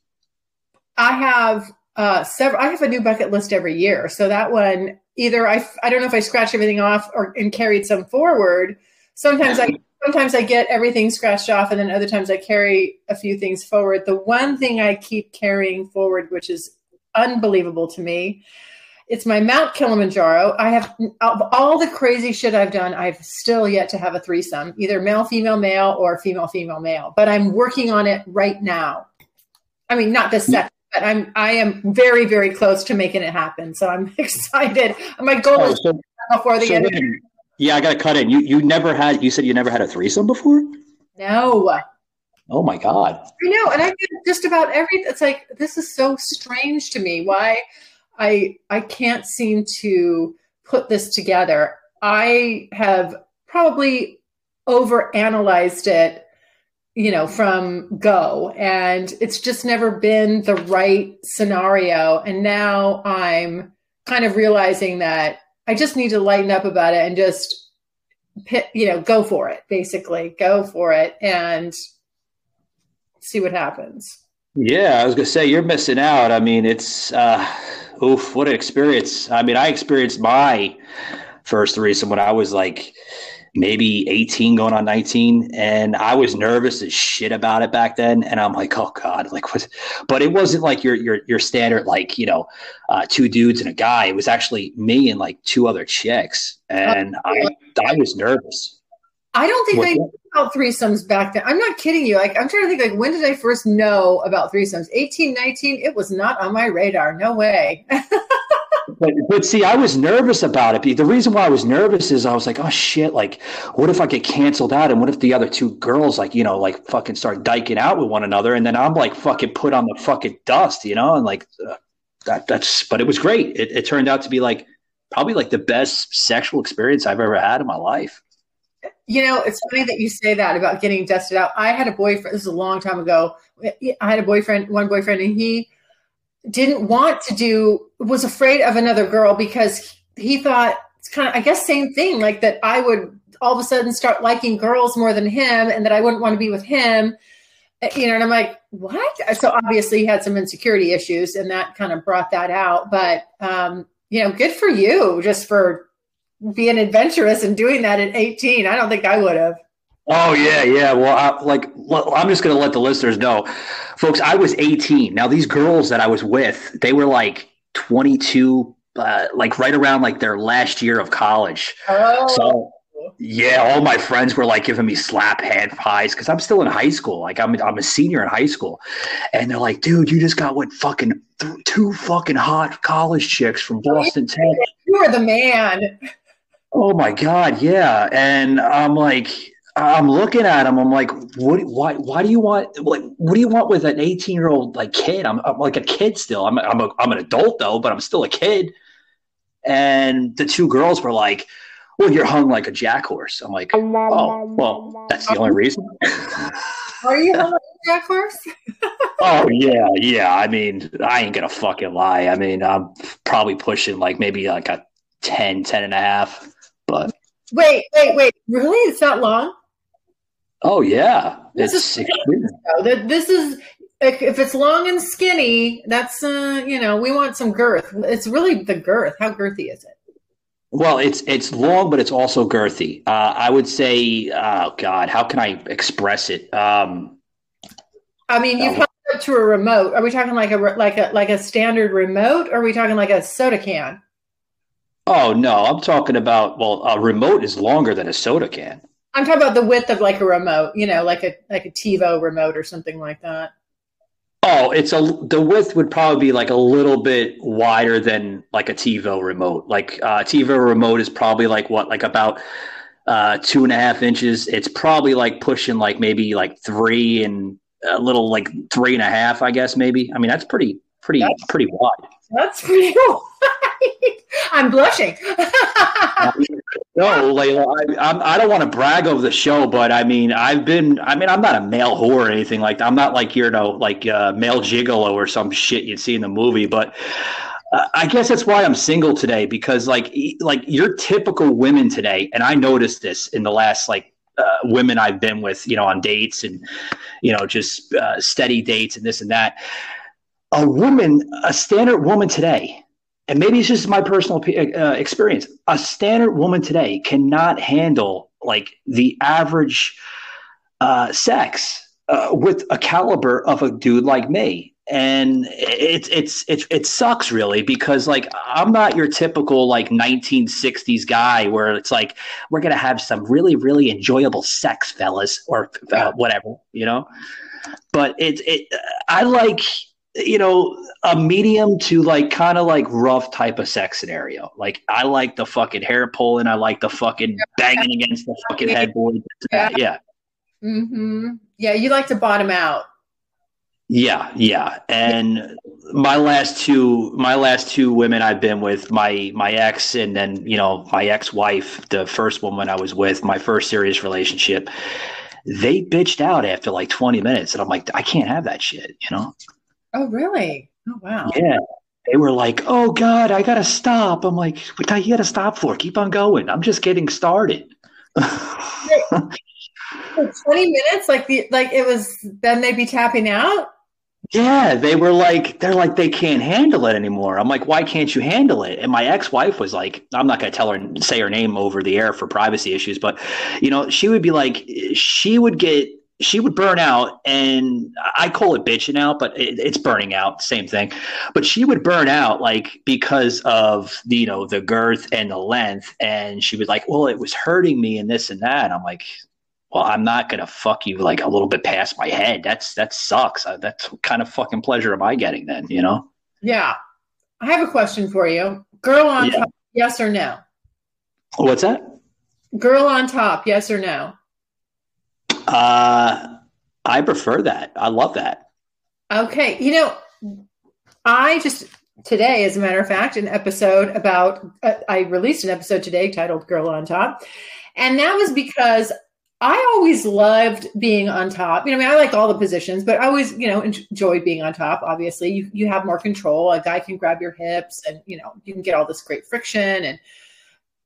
I have uh, several. I have a new bucket list every year, so that one either I I don't know if I scratched everything off or and carried some forward. Sometimes I sometimes I get everything scratched off, and then other times I carry a few things forward. The one thing I keep carrying forward, which is unbelievable to me, it's my Mount Kilimanjaro. I have of all the crazy shit I've done, I've still yet to have a threesome, either male, female, male, or female, female, male. But I'm working on it right now. I mean, not this second but I'm I am very very close to making it happen. So I'm excited. My goal is so, before the so end. Yeah, I got to cut in. You you never had you said you never had a threesome before? No. Oh my god. I know, and I get just about everything. It's like this is so strange to me. Why I I can't seem to put this together. I have probably over analyzed it you know, from go. And it's just never been the right scenario. And now I'm kind of realizing that I just need to lighten up about it and just, you know, go for it, basically. Go for it and see what happens. Yeah, I was gonna say you're missing out. I mean, it's uh oof, what an experience. I mean, I experienced my first threesome when I was like maybe 18 going on 19 and i was nervous as shit about it back then and i'm like oh god like what? But it wasn't like your your your standard like you know uh, two dudes and a guy. It was actually me and like two other chicks and i i was nervous i don't think what, i knew about threesomes back then i'm not kidding you like i'm trying to think like when did i first know about threesomes 18 19 it was not on my radar no way but, but see, I was nervous about it. The reason why I was nervous is I was like, oh shit, like, what if I get canceled out? And what if the other two girls, like, you know, like fucking start diking out with one another? And then I'm like fucking put on the fucking dust, you know? And like, uh, that, that's, but it was great. It, it turned out to be like probably like the best sexual experience I've ever had in my life. You know, it's funny that you say that about getting dusted out. I had a boyfriend, this is a long time ago. I had a boyfriend, one boyfriend, and he, didn't want to do was afraid of another girl because he thought it's kind of I guess same thing like that I would all of a sudden start liking girls more than him and that I wouldn't want to be with him eh, you know and I'm like what so obviously he had some insecurity issues and that kind of brought that out but um you know good for you just for being adventurous and doing that at 18 I don't think I would have Oh yeah, yeah. Well, I, like I'm just going to let the listeners know, folks. I was 18. Now these girls that I was with, they were like 22, uh, like right around like their last year of college. Oh. So yeah, all my friends were like giving me slap hand highs because I'm still in high school. Like I'm I'm a senior in high school, and they're like, "Dude, you just got with fucking th- two fucking hot college chicks from Boston Tech. You are the man." Oh my god, yeah. And I'm like, I'm looking at him. I'm like, what? Why? Why do you want? Like, what do you want with an 18 year old like kid? I'm, I'm like a kid still. I'm I'm a, I'm an adult though, but I'm still a kid. And the two girls were like, "Well, you're hung like a jack horse." I'm like, "Oh, well, that's the only reason." Are you hung like a jack horse? oh yeah, yeah. I mean, I ain't gonna fucking lie. I mean, I'm probably pushing like maybe like a 10, 10 and a half. Wait, wait, wait! Really? It's that long? Oh yeah, this it's is this is if it's long and skinny, that's uh, you know we want some girth. It's really the girth. How girthy is it? Well, it's it's long, but it's also girthy. Uh, I would say, oh God, how can I express it? Um, I mean, you've held it up to a remote. Are we talking like a like a like a standard remote? Or are we talking like a soda can? Oh no, I'm talking about. Well, a remote is longer than a soda can. I'm talking about the width of like a remote. You know, like a like a TiVo remote or something like that. Oh, it's a the width would probably be like a little bit wider than like a TiVo remote. Like uh, TiVo remote is probably like what, like about uh, two and a half inches. It's probably like pushing like maybe like three and a little like three and a half, I guess maybe. I mean, that's pretty pretty That's- pretty wide. That's cool. I'm blushing. No, Layla, I, I'm, I don't want to brag over the show, but I mean, I've been, I mean, I'm not a male whore or anything like that. I'm not like, you know, like uh, male gigolo or some shit you'd see in the movie, but uh, I guess that's why I'm single today because like, like your typical women today, and I noticed this in the last like uh, women I've been with, you know, on dates and, you know, just uh, steady dates and this and that. A woman, a standard woman today, and maybe it's just my personal uh, experience. A standard woman today cannot handle like the average uh, sex uh, with a caliber of a dude like me, and it's it's it it sucks really because like I'm not your typical like 1960s guy where it's like we're gonna have some really really enjoyable sex, fellas, or uh, whatever, you know. But it it I like you know, a medium to like kind of like rough type of sex scenario. Like I like the fucking hair pulling, I like the fucking banging against the fucking headboard. Yeah. Mm-hmm. Yeah, you like to bottom out. Yeah, yeah. And my last two my last two women I've been with, my my ex and then, you know, my ex-wife, the first woman I was with, my first serious relationship, they bitched out after like 20 minutes and I'm like, I can't have that shit, you know? Oh, really? Oh, wow. Yeah. They were like, "Oh God, I gotta stop." I'm like, "What the you gotta stop for? Keep on going. I'm just getting started." For 20 minutes, like the like it was. Then they'd be tapping out. yeah, they were like, they're like, they can't handle it anymore. I'm like, why can't you handle it? And my ex-wife was like, I'm not gonna tell her and say her name over the air for privacy issues, but you know, she would be like, she would get. She would burn out, and I call it bitching out, but it, it's burning out, same thing. But she would burn out like because of the, you know the girth and the length, and she was like, "Well, it was hurting me and this and that." And I'm like, well, I'm not gonna fuck you like a little bit past my head. That's that sucks. Uh, That's what kind of fucking pleasure am I getting then? You know? Yeah. I have a question for you. Girl on Yeah. top, yes or no? What's that? Girl on top, yes or no? Uh, I prefer that. I love that. Okay. You know, I just today, as a matter of fact, an episode about, uh, I released an episode today titled Girl on Top. And that was because I always loved being on top. You know, I mean, I like all the positions, but I always, you know, enjoy being on top. Obviously, you, you have more control. A guy can grab your hips and, you know, you can get all this great friction and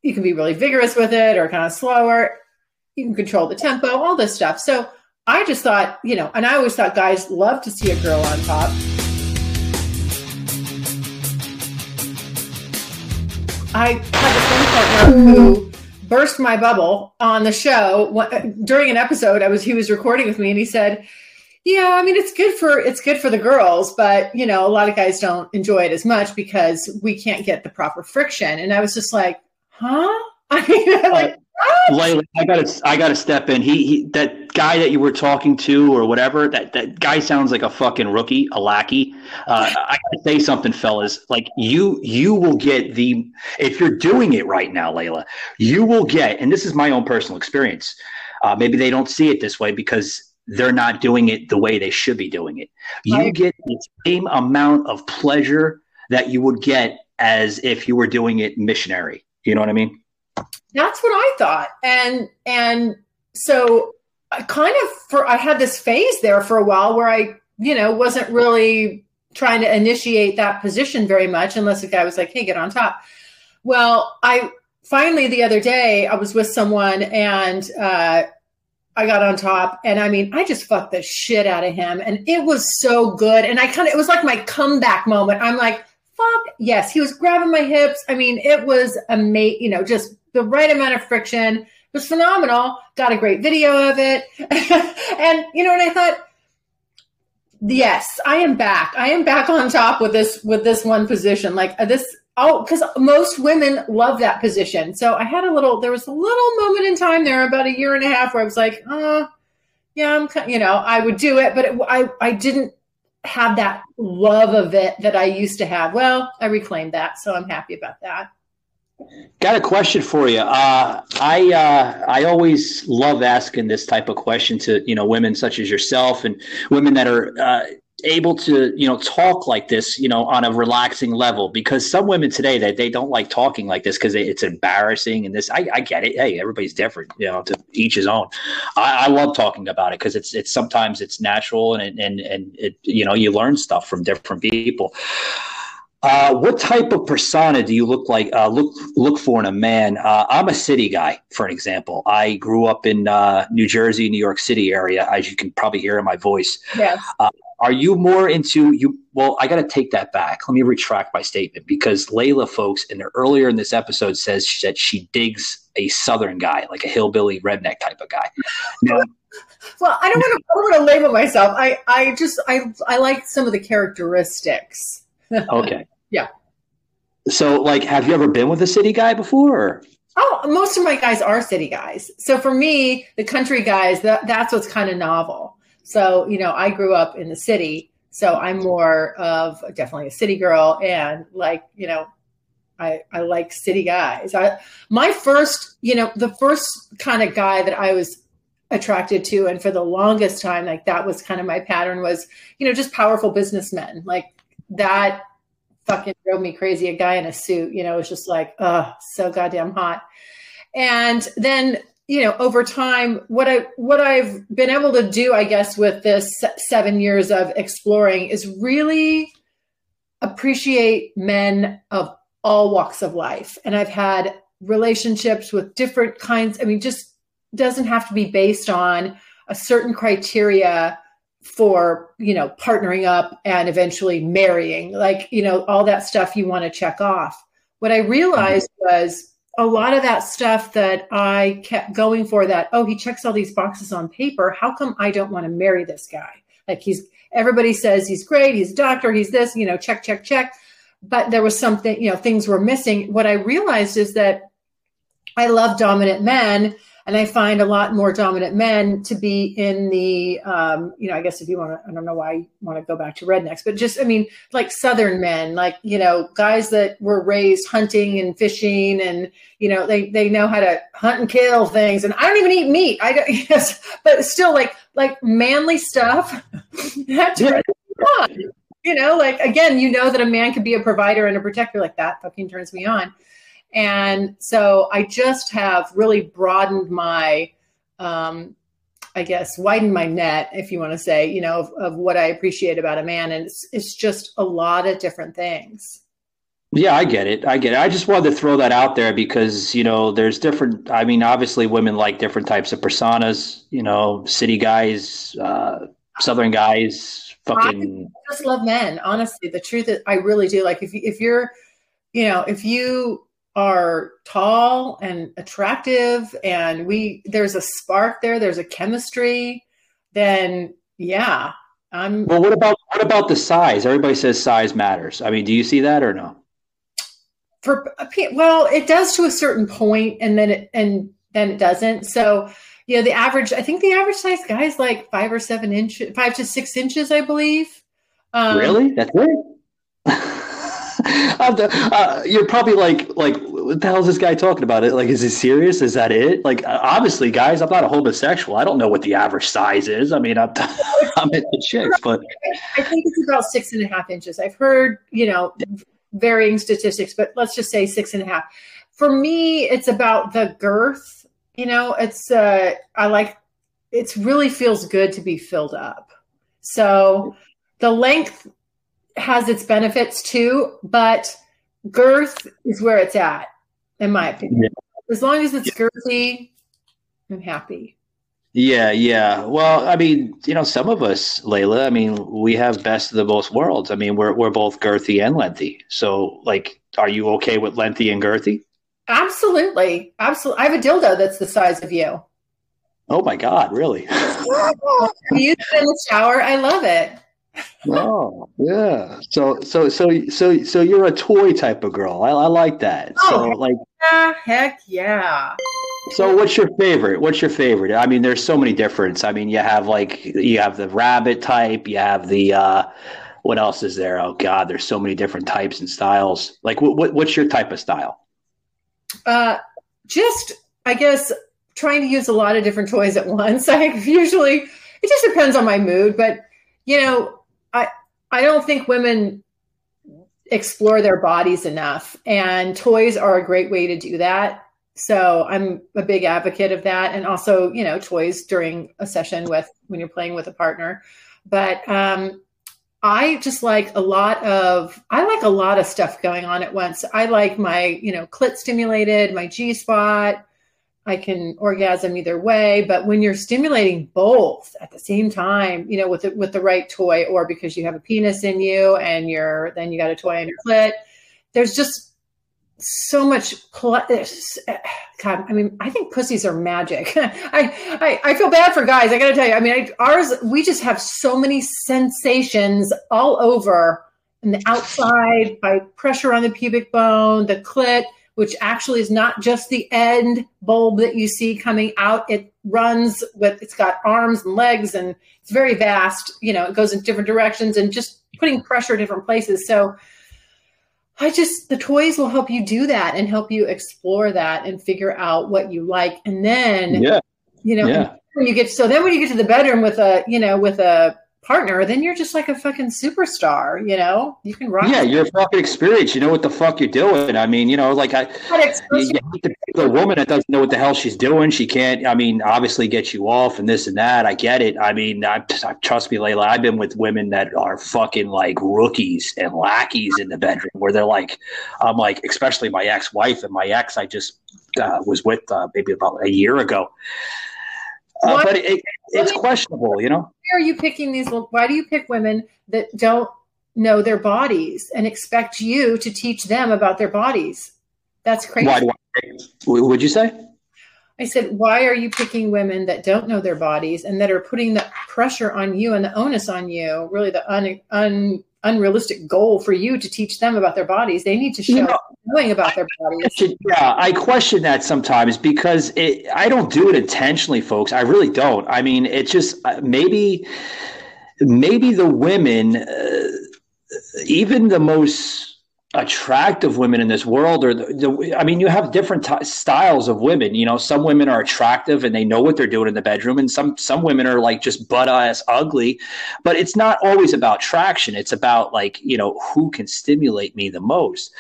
you can be really vigorous with it or kind of slower. You can control the tempo, all this stuff. So I just thought, you know, and I always thought guys love to see a girl on top. I had this one partner who mm-hmm. burst my bubble on the show during an episode. I was he was recording with me, and he said, "Yeah, I mean it's good for it's good for the girls, but you know a lot of guys don't enjoy it as much because we can't get the proper friction." And I was just like, "Huh?" I mean, like, Layla, I gotta, I gotta step in. He, he, that guy that you were talking to, or whatever, that that guy sounds like a fucking rookie, a lackey. Uh, I gotta say something, fellas. Like you, you will get the if you're doing it right now, Layla, you will get. And this is my own personal experience. Uh, maybe they don't see it this way because they're not doing it the way they should be doing it. You get the same amount of pleasure that you would get as if you were doing it missionary. You know what I mean? That's what I thought. And and so I kind of for I had this phase there for a while where I, you know, wasn't really trying to initiate that position very much unless the guy was like, "Hey, get on top." Well, I finally the other day I was with someone and uh I got on top and I mean, I just fucked the shit out of him and it was so good and I kind of it was like my comeback moment. I'm like, fuck yes. He was grabbing my hips. I mean, it was amazing, you know, just the right amount of friction. It was phenomenal. Got a great video of it. and, you know, and I thought, yes, I am back. I am back on top with this, with this one position. Like uh, this, oh, because most women love that position. So I had a little, there was a little moment in time there about a year and a half where I was like, oh, yeah, I'm, you know, I would do it, but it, I, I didn't have that love of it that I used to have. Well, I reclaimed that, so I'm happy about that. Got a question for you. Uh, I uh, I always love asking this type of question to you know women such as yourself and women that are uh, able to you know talk like this you know on a relaxing level because some women today that they, don't like talking like this because it's embarrassing and this I, I, get it. Hey everybody's different you know to each his own. I, I love talking about it because it's it's sometimes it's natural and and and it you know you learn stuff from different people uh, what type of persona do you look like? Uh, look look for in a man. Uh, I'm a city guy, for an example. I grew up in uh, New Jersey, New York City area, as you can probably hear in my voice. Yes. Uh, are you more into you? Well, I got to take that back. Let me retract my statement because Layla, folks, in the, earlier in this episode says that she digs a Southern guy, like a hillbilly redneck type of guy. Now, well, I don't want to. I don't want to label myself. I I just I I like some of the characteristics. okay. Yeah. So, like, have you ever been with a city guy before? Or? Oh, most of my guys are city guys. So for me, the country guys, that, that's what's kind of novel. So, you know, I grew up in the city. So I'm more of definitely a city girl and like, you know, I, I like city guys. I, my first, you know, the first kind of guy that I was attracted to, and for the longest time, like that was kind of my pattern was, you know, just powerful businessmen. Like that fucking drove me crazy. A guy in a suit, you know, was just like, oh, so goddamn hot. And then, you know, over time, what I what I've been able to do, I guess, with this seven years of exploring is really appreciate men of all walks of life. And I've had relationships with different kinds. I mean, just doesn't have to be based on a certain criteria for you know partnering up and eventually marrying like you know all that stuff you want to check off. What i realized mm-hmm. was a lot of that stuff that i kept going for that oh he checks all these boxes on paper. How come i don't want to marry this guy? Like he's everybody says he's great he's a doctor he's this you know check check check. But there was something you know things were missing. What i realized is that i love dominant men and I find a lot more dominant men to be in the, um, you know, I guess if you want to, I don't know why you want to go back to rednecks, but just, I mean, like Southern men, like, you know, guys that were raised hunting and fishing and, you know, they, they know how to hunt and kill things. And I don't even eat meat. I don't, yes, but still like, like manly stuff. That's yeah. You know, like, again, you know that a man could be a provider and a protector like that fucking turns me on. And so I just have really broadened my, um, I guess, widened my net, if you want to say, you know, of, of what I appreciate about a man. And it's, it's just a lot of different things. Yeah, I get it. I get it. I just wanted to throw that out there because, you know, there's different, I mean, obviously women like different types of personas, you know, city guys, uh, Southern guys, fucking. I just love men. Honestly, the truth is, I really do. Like, if, you, if you're, you know, if you are tall and attractive and we there's a spark there there's a chemistry then yeah i'm well what about what about the size? Everybody says size matters. I mean do you see that or no? For well it does to a certain point and then it and then it doesn't. So you know the average i think the average size guy is like five or seven inches five to six inches i believe. Um, really? That's it uh, you're probably like, like, what the hell is this guy talking about? It like, is he serious? Is that it? Like, uh, obviously, guys, I'm not a homosexual. I don't know what the average size is. I mean, I'm, I'm into chicks, but I think it's about six and a half inches. I've heard, you know, varying statistics, but let's just say six and a half. For me, it's about the girth. You know, it's uh, I like. It really feels good to be filled up. So the length has its benefits too, but girth is where it's at, in my opinion. Yeah. As long as it's girthy, I'm happy. Yeah, yeah. Well, I mean, you know, some of us, Layla, I mean, we have best of the both worlds. I mean, we're we're both girthy and lengthy. So, like, are you okay with lengthy and girthy? Absolutely, absolutely. I have a dildo that's the size of you. Oh my God, really? you use it in the shower. I love it. Oh yeah. So so so so so you're a toy type of girl. I, I like that. Oh, so like yeah, heck yeah. So what's your favorite? What's your favorite? I mean, there's so many different. I mean, you have like you have the rabbit type, you have the uh what else is there? Oh god, there's so many different types and styles. Like what, what what's your type of style? Uh just I guess trying to use a lot of different toys at once. I usually it just depends on my mood, but you know, I I don't think women explore their bodies enough and toys are a great way to do that. So I'm a big advocate of that and also, you know, toys during a session with when you're playing with a partner. But um I just like a lot of I like a lot of stuff going on at once. I like my, you know, clit stimulated, my G spot, I can orgasm either way, but when you're stimulating both at the same time, you know, with the, with the right toy, or because you have a penis in you and you're then you got a toy on your clit, there's just so much. God, I mean, I think pussies are magic. I, I I feel bad for guys. I got to tell you. I mean, I, ours we just have so many sensations all over, and the outside by pressure on the pubic bone, the clit which actually is not just the end bulb that you see coming out. It runs with, it's got arms and legs and it's very vast. You know, it goes in different directions and just putting pressure in different places. So I just, the toys will help you do that and help you explore that and figure out what you like. And then, yeah. you know, Yeah. when you get, so then when you get to the bedroom with a, you know, with a, partner, then you're just like a fucking superstar, you know? You can rock. Yeah, you're fucking experienced. You know what the fuck you're doing. I mean, you know, like I, you, you a woman that doesn't know what the hell she's doing. She can't. I mean, obviously get you off and this and that. I get it. I mean, I, I trust me, Layla. I've been with women that are fucking like rookies and lackeys in the bedroom, where they're like, I'm like, especially my ex-wife and my ex. I just uh, was with uh, maybe about a year ago. Uh, but it, it, it's questionable, you know. Why are you picking these? Why do you pick women that don't know their bodies and expect you to teach them about their bodies? That's crazy. Why do I? Would you say? I said, why are you picking women that don't know their bodies and that are putting the pressure on you and the onus on you? Really, the un, un, unrealistic goal for you to teach them about their bodies. They need to show You know- knowing about their bodies. Yeah, I question that sometimes because it, I don't do it intentionally, folks. I really don't. I mean, it's just uh, maybe, maybe the women, uh, even the most attractive women in this world, or the, the I mean, you have different t- styles of women. You know, some women are attractive and they know what they're doing in the bedroom, and some some women are like just butt ass ugly. But it's not always about traction. It's about like you know who can stimulate me the most.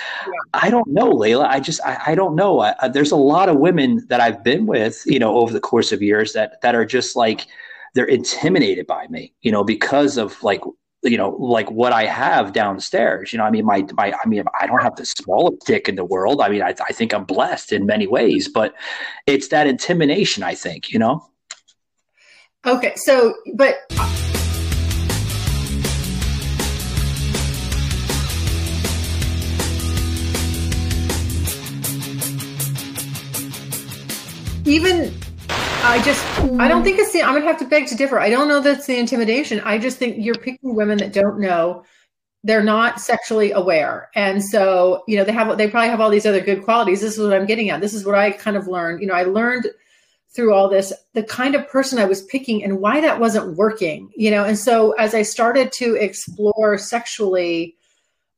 I don't know, Layla. I just I, I don't know. I, I, there's a lot of women that I've been with, you know, over the course of years that that are just like they're intimidated by me, you know, because of like you know like what I have downstairs. You know, I mean my my I mean I don't have the smallest dick in the world. I mean I I think I'm blessed in many ways, but it's that intimidation. I think you know. Okay, so, but even I just I don't think it's the I'm gonna have to beg to differ. I don't know that's the intimidation. I just think you're picking women that don't know. They're not sexually aware. And so you know they have they probably have all these other good qualities. This is what i'm getting at. This is what i kind of learned. You know i learned through all this the kind of person i was picking and why that wasn't working you know? And so as i started to explore sexually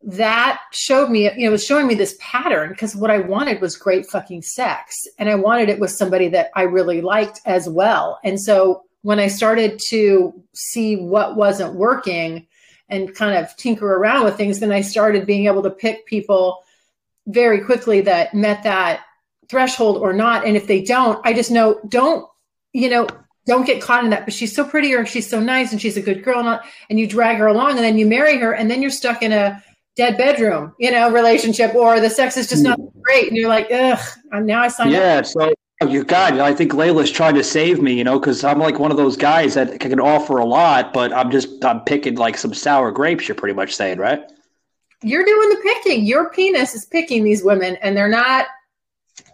that showed me you know it was showing me this pattern because what i wanted was great fucking sex and i wanted it with somebody that i really liked as well and so when i started to see what wasn't working and kind of tinker around with things, then I started being able to pick people very quickly that met that threshold or not. And if they don't, I just know don't, you know, don't get caught in that. But she's so pretty or she's so nice and she's a good girl, and, all- and you drag her along and then you marry her and then you're stuck in a dead bedroom, you know, relationship or the sex is just not hmm. great. And you're like, ugh, I'm now I signed up. Yeah. So Oh, you God, I think Layla's trying to save me, you know, because I'm like one of those guys that can offer a lot, but I'm just I'm picking like some sour grapes. You're pretty much saying, right? You're doing the picking. Your penis is picking these women, and they're not.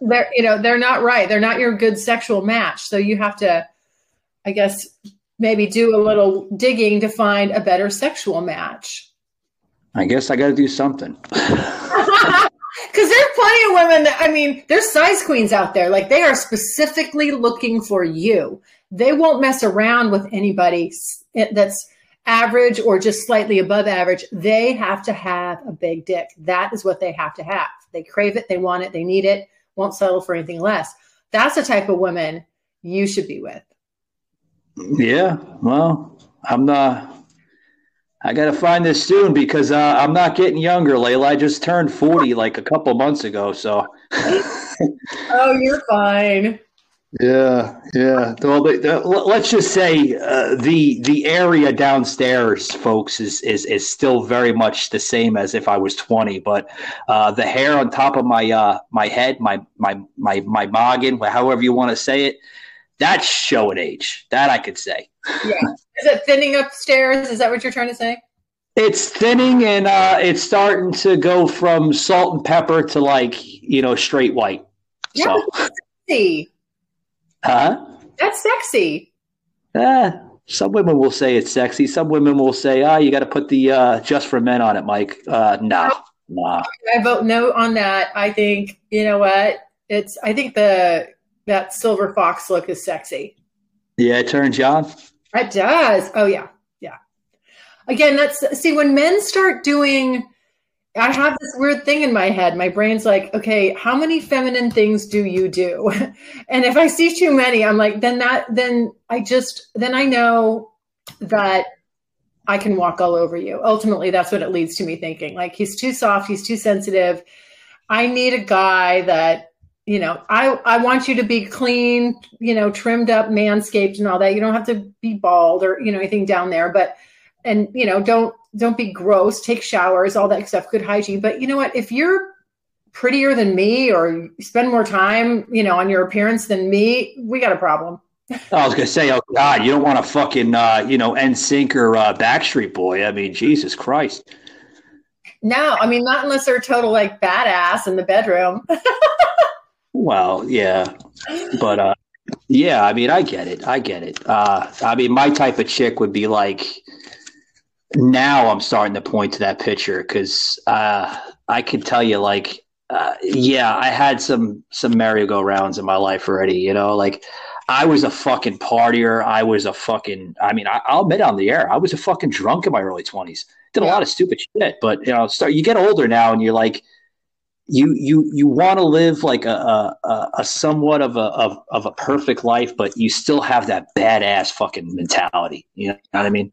They're you know they're not right. They're not your good sexual match. So you have to, I guess, maybe do a little digging to find a better sexual match. I guess I got to do something. Because there are plenty of women that, I mean, there's size queens out there. Like they are specifically looking for you. They won't mess around with anybody that's average or just slightly above average. They have to have a big dick. That is what they have to have. They crave it, they want it, they need it, won't settle for anything less. That's the type of woman you should be with. Yeah, well, I'm not. I got to find this soon because uh, I'm not getting younger, Layla. I just turned 40 like a couple months ago. So. oh, you're fine. Yeah, yeah. Well, let's just say uh, the the area downstairs, folks, is is is still very much the same as if I was 20. But uh, the hair on top of my uh, my head, my my my my noggin, however you want to say it, that's showing age. That I could say. Yeah. Is it thinning upstairs? Is that what you're trying to say? It's thinning and uh, it's starting to go from salt and pepper to like you know straight white. Yeah, so. sexy. Huh? That's sexy. Uh, some women will say it's sexy. Some women will say, "Ah, oh, you got to put the uh, just for men on it, Mike." Uh, nah, nah. I vote no on that. I think you know what? It's. I think the that silver fox look is sexy. Yeah, it turns you on. It does. Oh yeah, yeah. Again, that's see when men start doing. I have this weird thing in my head. My brain's like, okay, how many feminine things do you do? and if I see too many, I'm like, then that, then I just, then I know that I can walk all over you. Ultimately, that's what it leads to me thinking. Like, he's too soft, he's too sensitive. I need a guy that you know, I I want you to be clean, you know, trimmed up, manscaped, and all that. You don't have to be bald or you know anything down there, but and you know, don't don't be gross. Take showers, all that stuff. Good hygiene. But you know what? If you're prettier than me or spend more time, you know, on your appearance than me, we got a problem. I was gonna say, oh God, you don't want to fucking, uh, you know, NSYNC or uh, Backstreet Boy. I mean, Jesus Christ. No, I mean, not unless they're total like badass in the bedroom. Well, yeah, but uh, yeah, I mean, I get it. I get it. Uh, I mean, my type of chick would be like. Now I'm starting to point to that picture because uh, I could tell you, like, uh, yeah, I had some some merry-go-rounds in my life already. You know, like I was a fucking partier. I was a fucking. I mean, I, will admit on the air, I was a fucking drunk in my early twenties. Did a lot of stupid shit, but you know, start you get older now, and you're like, you you you want to live like a, a, a somewhat of a of, of a perfect life, but you still have that badass fucking mentality. You know what I mean?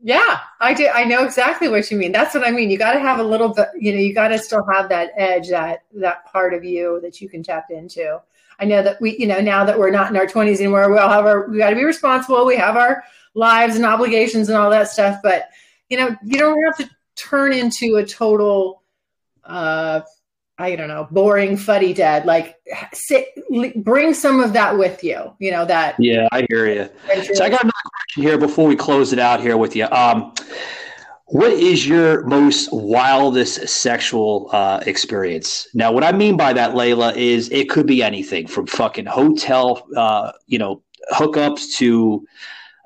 Yeah, I do. I know exactly what you mean. That's what I mean. You got to have a little bit. You know, you got to still have that edge, that that part of you that you can tap into. I know that we, you know, now that we're not in our twenties anymore, we all have our. We got to be responsible. We have our lives and obligations and all that stuff. But you know, you don't have to turn into a total. uh I don't know, boring fuddy dad. Like, sit, bring some of that with you. You know that. Yeah, I hear you. So I got another question here before we close it out here with you. Um, what is your most wildest sexual uh, experience? Now, what I mean by that, Layla, is it could be anything from fucking hotel, uh, you know, hookups to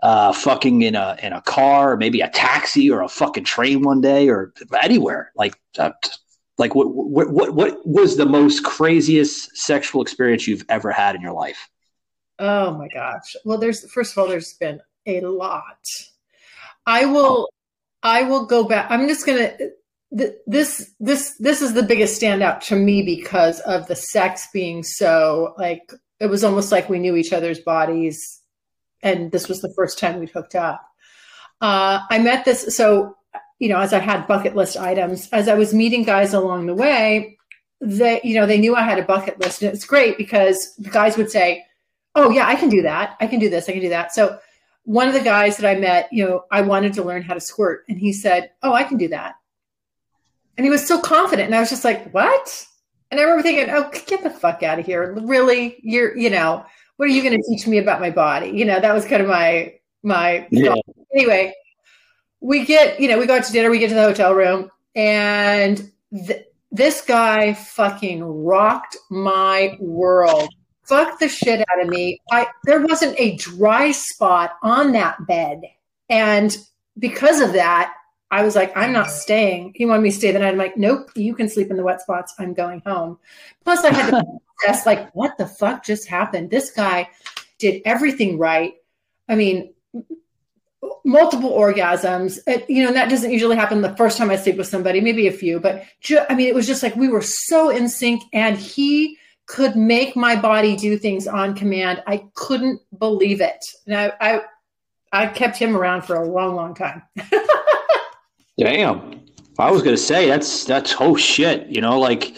uh, fucking in a in a car, or maybe a taxi or a fucking train one day, or anywhere. Like, uh, like what, what what what was the most craziest sexual experience you've ever had in your life? Oh my gosh. Well, there's first of all, there's been a lot. I will I will go back. I'm just gonna this this this is the biggest standout to me because of the sex being so like it was almost like we knew each other's bodies and this was the first time we'd hooked up uh, i met this so you know, as I had bucket list items, as I was meeting guys along the way, they, you know, they knew I had a bucket list. And it's great because the guys would say, Oh, yeah, I can do that. I can do this. I can do that. So one of the guys that I met, you know, I wanted to learn how to squirt. And he said, Oh, I can do that. And he was so confident. And I was just like, What? And I remember thinking, oh, get the fuck out of here. Really? You're, you know, what are you going to teach me about my body? You know, that was kind of my, my, Yeah. anyway, we get, you know, we go out to dinner, we get to the hotel room, and th- this guy fucking rocked my world. Fucked the shit out of me. I there wasn't a dry spot on that bed. And because of that, I was like, I'm not staying. He wanted me to stay the night. I'm like, nope, you can sleep in the wet spots. I'm going home. Plus, I had to process, like, what the fuck just happened? This guy did everything right. I mean, multiple orgasms. Uh, you know, and that doesn't usually happen the first time I sleep with somebody, maybe a few, but ju- I mean, it was just like we were so in sync and he could make my body do things on command. I couldn't believe it. And I, I, I kept him around for a long, long time. Damn. I was gonna say that's that's oh shit. You know, like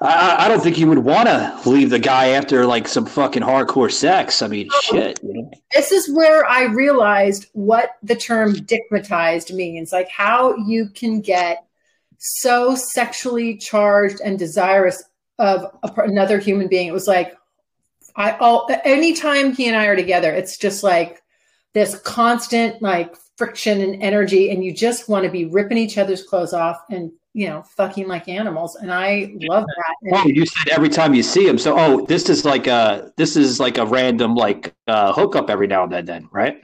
I, I don't think you would want to leave the guy after like some fucking hardcore sex. I mean, shit. You know? this is where I realized what the term dickmatized means, like how you can get so sexually charged and desirous of a, another human being. It was like, I all anytime he and I are together, it's just like this constant like friction and energy, and you just want to be ripping each other's clothes off and you know fucking like animals. And I love that. And- Oh, you said every time you see him. So, oh, this is like a this is like a random like uh, hookup every now and then, then, right?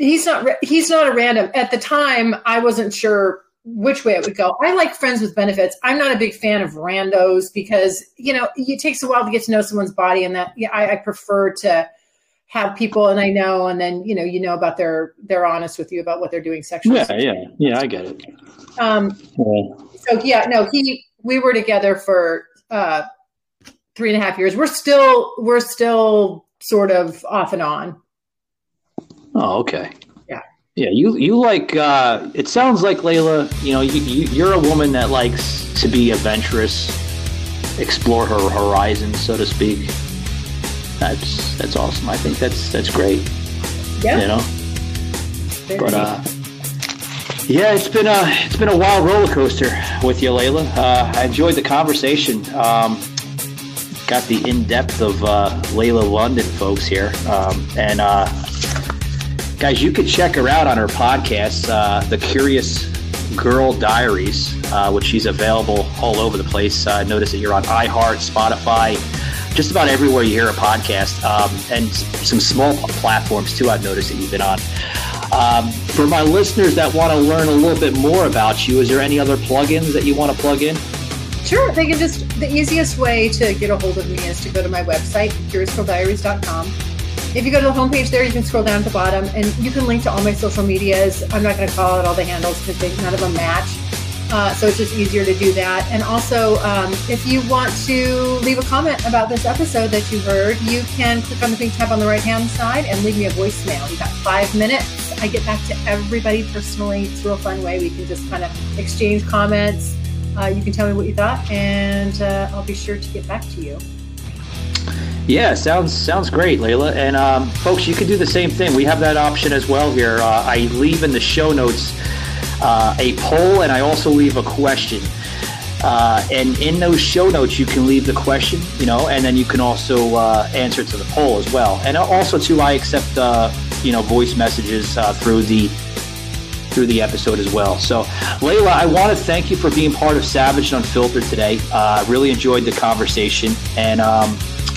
he's not he's not a random at the time i wasn't sure which way it would go i like friends with benefits i'm not a big fan of randos because you know it takes a while to get to know someone's body and that yeah i, I prefer to have people and i know and then you know you know about their they're honest with you about what they're doing sexually Yeah, yeah, yeah. I get it. um Yeah. So yeah no he we were together for uh three and a half years we're still we're still sort of off and on Oh, okay. Yeah. Yeah, you you like uh it sounds like Layla, you know, you, you you're a woman that likes to be adventurous, explore her horizons, so to speak. That's that's awesome. I think that's that's great, yeah you know. very But neat. uh yeah, it's been a it's been a wild roller coaster with you, Layla. Uh, I enjoyed the conversation. Um, got the in depth of uh, Layla London folks here, um, and uh, guys, you can check her out on her podcast, uh, The Curious Girl Diaries, uh, which she's available all over the place. Uh, notice that you're on iHeart, Spotify, just about everywhere you hear a podcast, um, and some small platforms too. I've noticed that you've been on. Um, for my listeners that want to learn a little bit more about you, is there any other plugins that you want to plug in? Sure, they can just the easiest way to get a hold of me is to go to my website, curiousgirldiaries.com. If you go to the homepage there, you can scroll down to the bottom and you can link to all my social medias. I'm not going to call out all the handles because none of them match. Uh, so it's just easier to do that. And also, um, if you want to leave a comment about this episode that you heard, you can click on the pink tab on the right hand side and leave me a voicemail. You've got five minutes. I get back to everybody personally. It's a real fun way. We can just kind of exchange comments. Uh, you can tell me what you thought, and uh, I'll be sure to get back to you. Yeah, sounds sounds great, Layla. And um, folks, you can do the same thing. We have that option as well here. Uh, I leave in the show notes uh, a poll, and I also leave a question. Uh, and in those show notes, you can leave the question, you know, and then you can also uh, answer to the poll as well. And also, too, I accept, uh, you know, voice messages uh, through the through the episode as well. So, Layla, I want to thank you for being part of Savaged Unfiltered today. Uh, I really enjoyed the conversation, and um,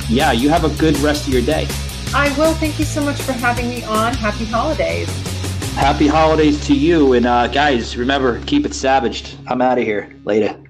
yeah, you have a good rest of your day. I will. Thank you so much for having me on. Happy holidays. Happy holidays to you, and uh, guys, remember, keep it savaged. I'm out of here. Later.